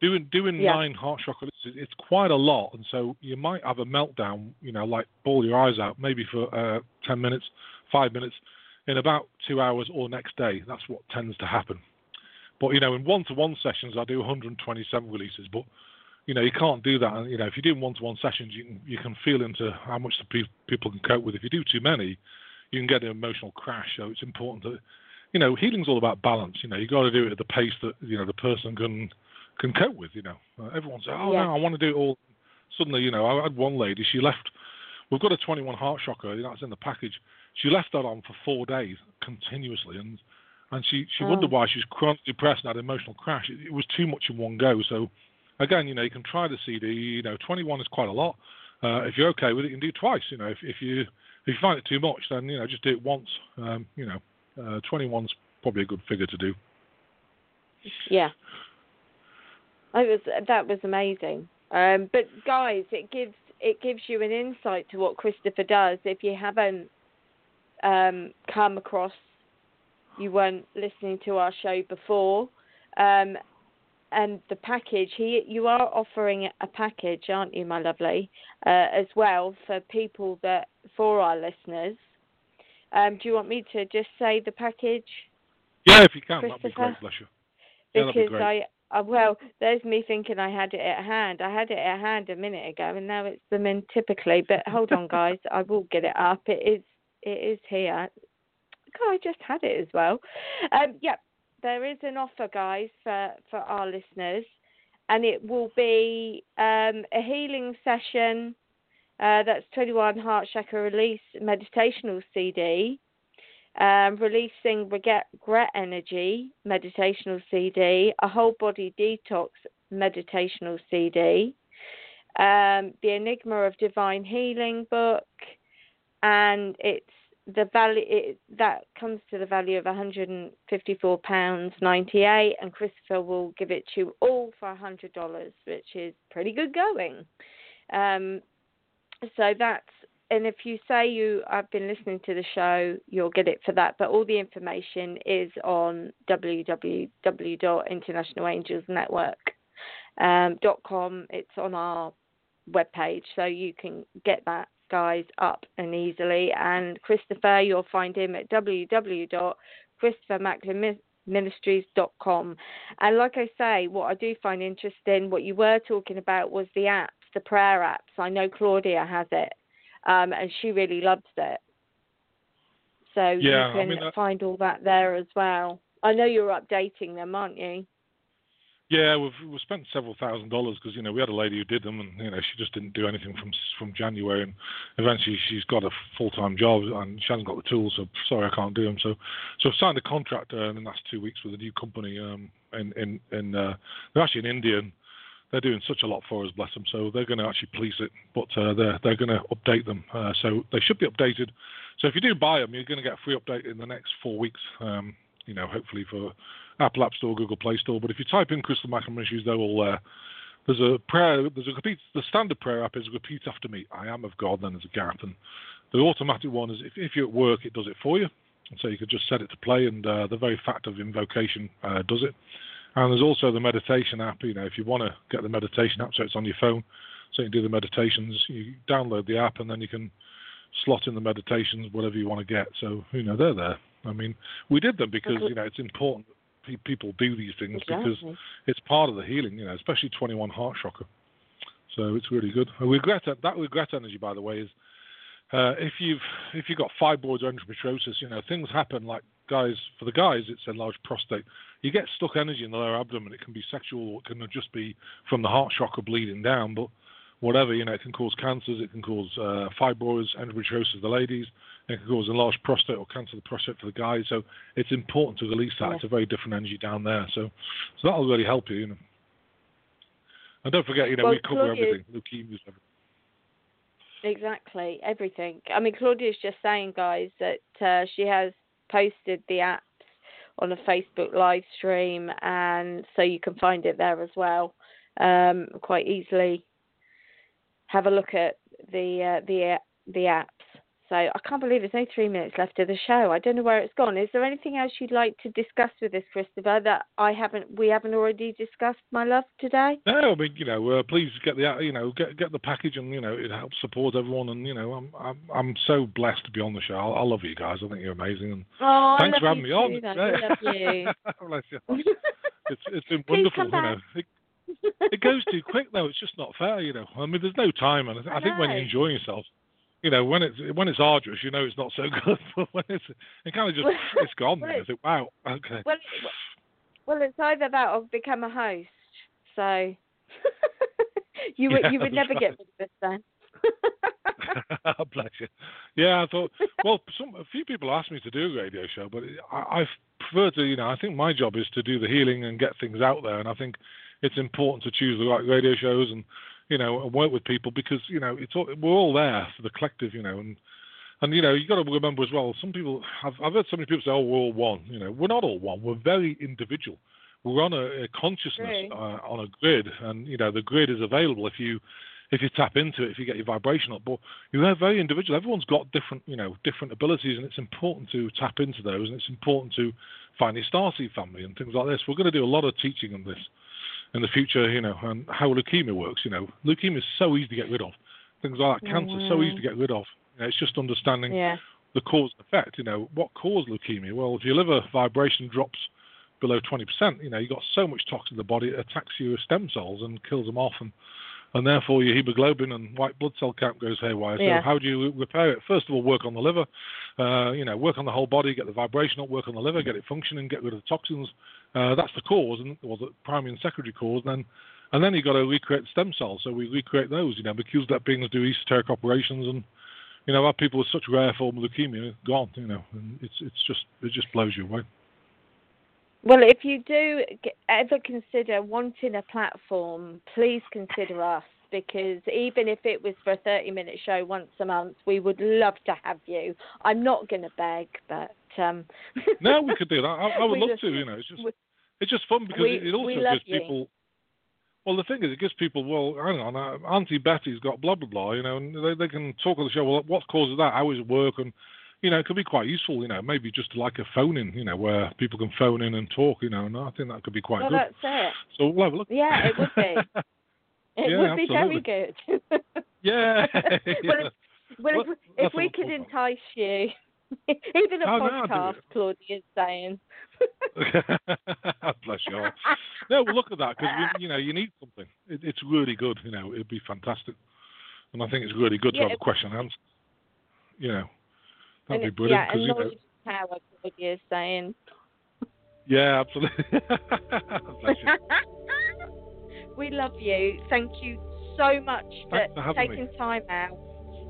Speaker 2: doing doing
Speaker 1: Yeah.
Speaker 2: nine heart chakra, it's, it's quite a lot, and so you might have a meltdown. You know, like ball your eyes out, maybe for uh, ten minutes, five minutes in about two hours or next day. That's what tends to happen. But you know, in one-to-one sessions, I do 127 releases. But you know, you can't do that. And you know, if you're doing one-to-one sessions, you can you can feel into how much the pe- people can cope with. If you do too many, you can get an emotional crash. So it's important to, you know, healing's all about balance. You know, you got to do it at the pace that you know the person can can cope with. You know, uh, everyone says, "Oh
Speaker 1: Yeah.
Speaker 2: no, I want to do it all." Suddenly, you know, I had one lady. She left. We've got a 21 heart chakra. That's in the package. She left that on for four days continuously, and and she she
Speaker 1: Oh.
Speaker 2: wondered why she was chronically depressed and had an emotional crash. It, it was too much in one go. So again, you know, you can try the CD. You know, 21 is quite a lot. Uh, if you're okay with it, you can do twice. You know, if if you if you find it too much, then you know just do it once. Um, you know, uh, 21's probably a good figure to do.
Speaker 1: Yeah. It was that was amazing. Um, but guys, it gives it gives you an insight to what Christopher does. If you haven't um, come across, you weren't listening to our show before, um, and the package he you are offering a package, aren't you, my lovely, uh, as well for people that for our listeners. Um, do you want me to just say the package?
Speaker 2: Yeah, if you can, that'd be great. Bless you. Yeah, that'd be
Speaker 1: because
Speaker 2: great.
Speaker 1: I, uh, well, there's me thinking I had it at hand. I had it at hand a minute ago, and now it's the in typically. But hold on, guys, [LAUGHS] I will get it up. It is, it is here. God, I just had it as well. Um, yep, there is an offer, guys, for for our listeners, and it will be um, a healing session. Uh, that's 21 Heart Chakra Release Meditational CD um, releasing regret, energy meditational CD, a whole body detox meditational CD, um, the Enigma of Divine Healing book, and it's the value it, that comes to the value of 154 pounds 98, and Christopher will give it to you all for 100 dollars, which is pretty good going. Um, so that's and if you say you have been listening to the show, you'll get it for that. But all the information is on www.internationalangelsnetwork.com. Um, it's on our webpage, so you can get that guys, up and easily. And Christopher, you'll find him at www.christophermacklinministries.com. And like I say, what I do find interesting, what you were talking about was the apps, the prayer apps. I know Claudia has it, um, and she really loves it. So
Speaker 2: Yeah,
Speaker 1: you
Speaker 2: I
Speaker 1: can
Speaker 2: mean, that-
Speaker 1: find all that there as well. I know you're updating them, aren't you?
Speaker 2: Yeah, we've we spent several thousand dollars because you know we had a lady who did them, and you know she just didn't do anything from from January, and eventually she's got a full time job and she hasn't got the tools, so sorry I can't do them. So so I've signed a contract uh, in the last two weeks with a new company um in in in uh, they're actually in India. And, they're doing such a lot for us, bless them. So they're going to actually police it, but uh, they're they're going to update them. Uh, so they should be updated. So if you do buy them, you're going to get a free update in the next four weeks. Um, you know, hopefully for Apple App Store, Google Play Store. But if you type in Christopher Macklin Ministries, they're all there. There's a prayer. There's a repeat. The standard prayer app is repeat after me. I am of God. Then there's a gap, and the automatic one is if, if you're at work, it does it for you. And so you could just set it to play, and uh, the very fact of invocation uh, does it. And there's also the meditation app. You know, if you want to get the meditation app, so it's on your phone, so you can do the meditations. You download the app, and then you can slot in the meditations, whatever you want to get. So you know, they're there. I mean, we did them because you know it's important people do these things because it's part of the healing. You know, especially 21 Heart Chakra. So it's really good. Regret that regret energy, by the way, is uh, if you've if you've got fibroids or endometriosis, you know things happen. Like guys, for the guys, it's enlarged prostate. You get stuck energy in the lower abdomen. It can be sexual, or it can just be from the heart chakra bleeding down. But whatever, you know, it can cause cancers. It can cause uh, fibroids, endometriosis the ladies. It can cause enlarged prostate or cancer of the prostate for the guys. So it's important to release that. It's a very different energy down there. So so that'll really help you. You know. And don't forget, you know,
Speaker 1: Well,
Speaker 2: we cover
Speaker 1: Claudia-
Speaker 2: everything. Leukemia's everything.
Speaker 1: Exactly, everything. I mean, Claudia's just saying, guys, that uh, she has posted the apps on a Facebook live stream, and so you can find it there as well, um, quite easily. Have a look at the uh, the the apps. So I can't believe there's only three minutes left of the show. I don't know where it's gone. Is there anything else you'd like to discuss with us, Christopher, that I haven't we haven't already discussed, my love, today?
Speaker 2: No, I mean, you know, uh, please get the, you know, get get the package, and you know, it helps support everyone. And you know, I'm I'm I'm so blessed to be on the show. I, I love you guys. I think you're amazing. And
Speaker 1: Oh,
Speaker 2: thanks for having
Speaker 1: you
Speaker 2: me on.
Speaker 1: though. I love you. [LAUGHS]
Speaker 2: Bless you. [LAUGHS] It's it's been wonderful. You know, it, it goes too quick though. It's just not fair. You know, I mean, there's no time, and I,
Speaker 1: I
Speaker 2: I think when you're enjoying yourself, you know, when it's when it's arduous, you know, it's not so [LAUGHS] good. But when it's it kind of just it's gone.
Speaker 1: well,
Speaker 2: and I think, wow, okay.
Speaker 1: Well, well, it's either that or become a host. So [LAUGHS] you would
Speaker 2: Yeah,
Speaker 1: you would never
Speaker 2: that's
Speaker 1: get rid of us then. [LAUGHS]
Speaker 2: Bless you. Yeah, I thought. Well, some a few people asked me to do a radio show, but I, I prefer to. You know, I think my job is to do the healing and get things out there, and I think it's important to choose the right radio shows and you know and work with people because you know it's all, we're all there for the collective. You know, and and you know you got to remember as well. Some people I've I've heard so many people say, "Oh, we're all one." You know, we're not all one. We're very individual. We're on a, a consciousness uh, on a grid, and you know the grid is available if you if you tap into it, if you get your vibration up. But you're very individual. Everyone's got different, you know, different abilities, and it's important to tap into those, and it's important to find your starseed family and things like this. We're going to do a lot of teaching on this in the future, you know, and how leukemia works. You know, leukemia is so easy to get rid of. Things like that,
Speaker 1: Oh,
Speaker 2: cancer is so easy to get rid of. You know, it's just understanding
Speaker 1: yeah.
Speaker 2: the cause and effect. You know, what caused leukemia? Well, if your liver vibration drops below 20%, you know, you've got so much toxin in the body, it attacks your stem cells and kills them off, and and therefore your hemoglobin and white blood cell count goes haywire.
Speaker 1: Yeah.
Speaker 2: So how do you repair it? First of all, work on the liver. Uh, you know, work on the whole body, get the vibration up, work on the liver, get it functioning, get rid of the toxins. Uh, that's the cause, and or the primary and secondary cause. And then, and then you've got to recreate stem cells. So we recreate those. You know, because that beings do esoteric operations, and you know, our people with such rare form of leukemia gone. You know, and it's it's just it just blows you away.
Speaker 1: Well, if you do ever consider wanting a platform, please consider us because even if it was for a 30 minute show once a month, we would love to have you. I'm not going to beg, but. Um,
Speaker 2: No, we [LAUGHS] could do that. I, I would love
Speaker 1: just-
Speaker 2: to. You know, it's just it's just fun because
Speaker 1: we-
Speaker 2: it, also gives
Speaker 1: you.
Speaker 2: people. Well, the thing is, it gives people. Well, hang on, uh, Auntie Betty's got blah blah blah. You know, and they they can talk on the show. Well, what causes that? How is it work? And you know, it could be quite useful. You know, maybe just like a phone in. You know, where people can phone in and talk. You know, and I think that could be quite
Speaker 1: well,
Speaker 2: good.
Speaker 1: that's it.
Speaker 2: So we'll have a look.
Speaker 1: Yeah, it would be. [LAUGHS] It
Speaker 2: Yeah,
Speaker 1: would be very
Speaker 2: absolutely.
Speaker 1: good. [LAUGHS]
Speaker 2: yeah. [LAUGHS]
Speaker 1: well, if, Well, if, if we could entice you, [LAUGHS] even a
Speaker 2: Oh, no,
Speaker 1: podcast,
Speaker 2: it.
Speaker 1: Claudia's saying. [LAUGHS]
Speaker 2: Bless you all. No, well, look at that because you know you need something. It, it's really good. You know, it'd be fantastic, and I think it's really good to have a question and answer. You know, that'd be brilliant
Speaker 1: yeah, and
Speaker 2: you know,
Speaker 1: knowledge is power, Claudia's saying.
Speaker 2: yeah, absolutely. [LAUGHS]
Speaker 1: We love you. Thank you so much for,
Speaker 2: Thanks for having me.
Speaker 1: taking time out,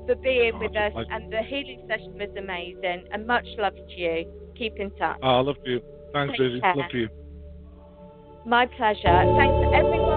Speaker 1: for being
Speaker 2: Oh,
Speaker 1: with us, and the healing session was amazing. And much love to you. Keep in touch.
Speaker 2: Oh, I love you. Thanks,
Speaker 1: care.
Speaker 2: Love you.
Speaker 1: My pleasure. Thanks everyone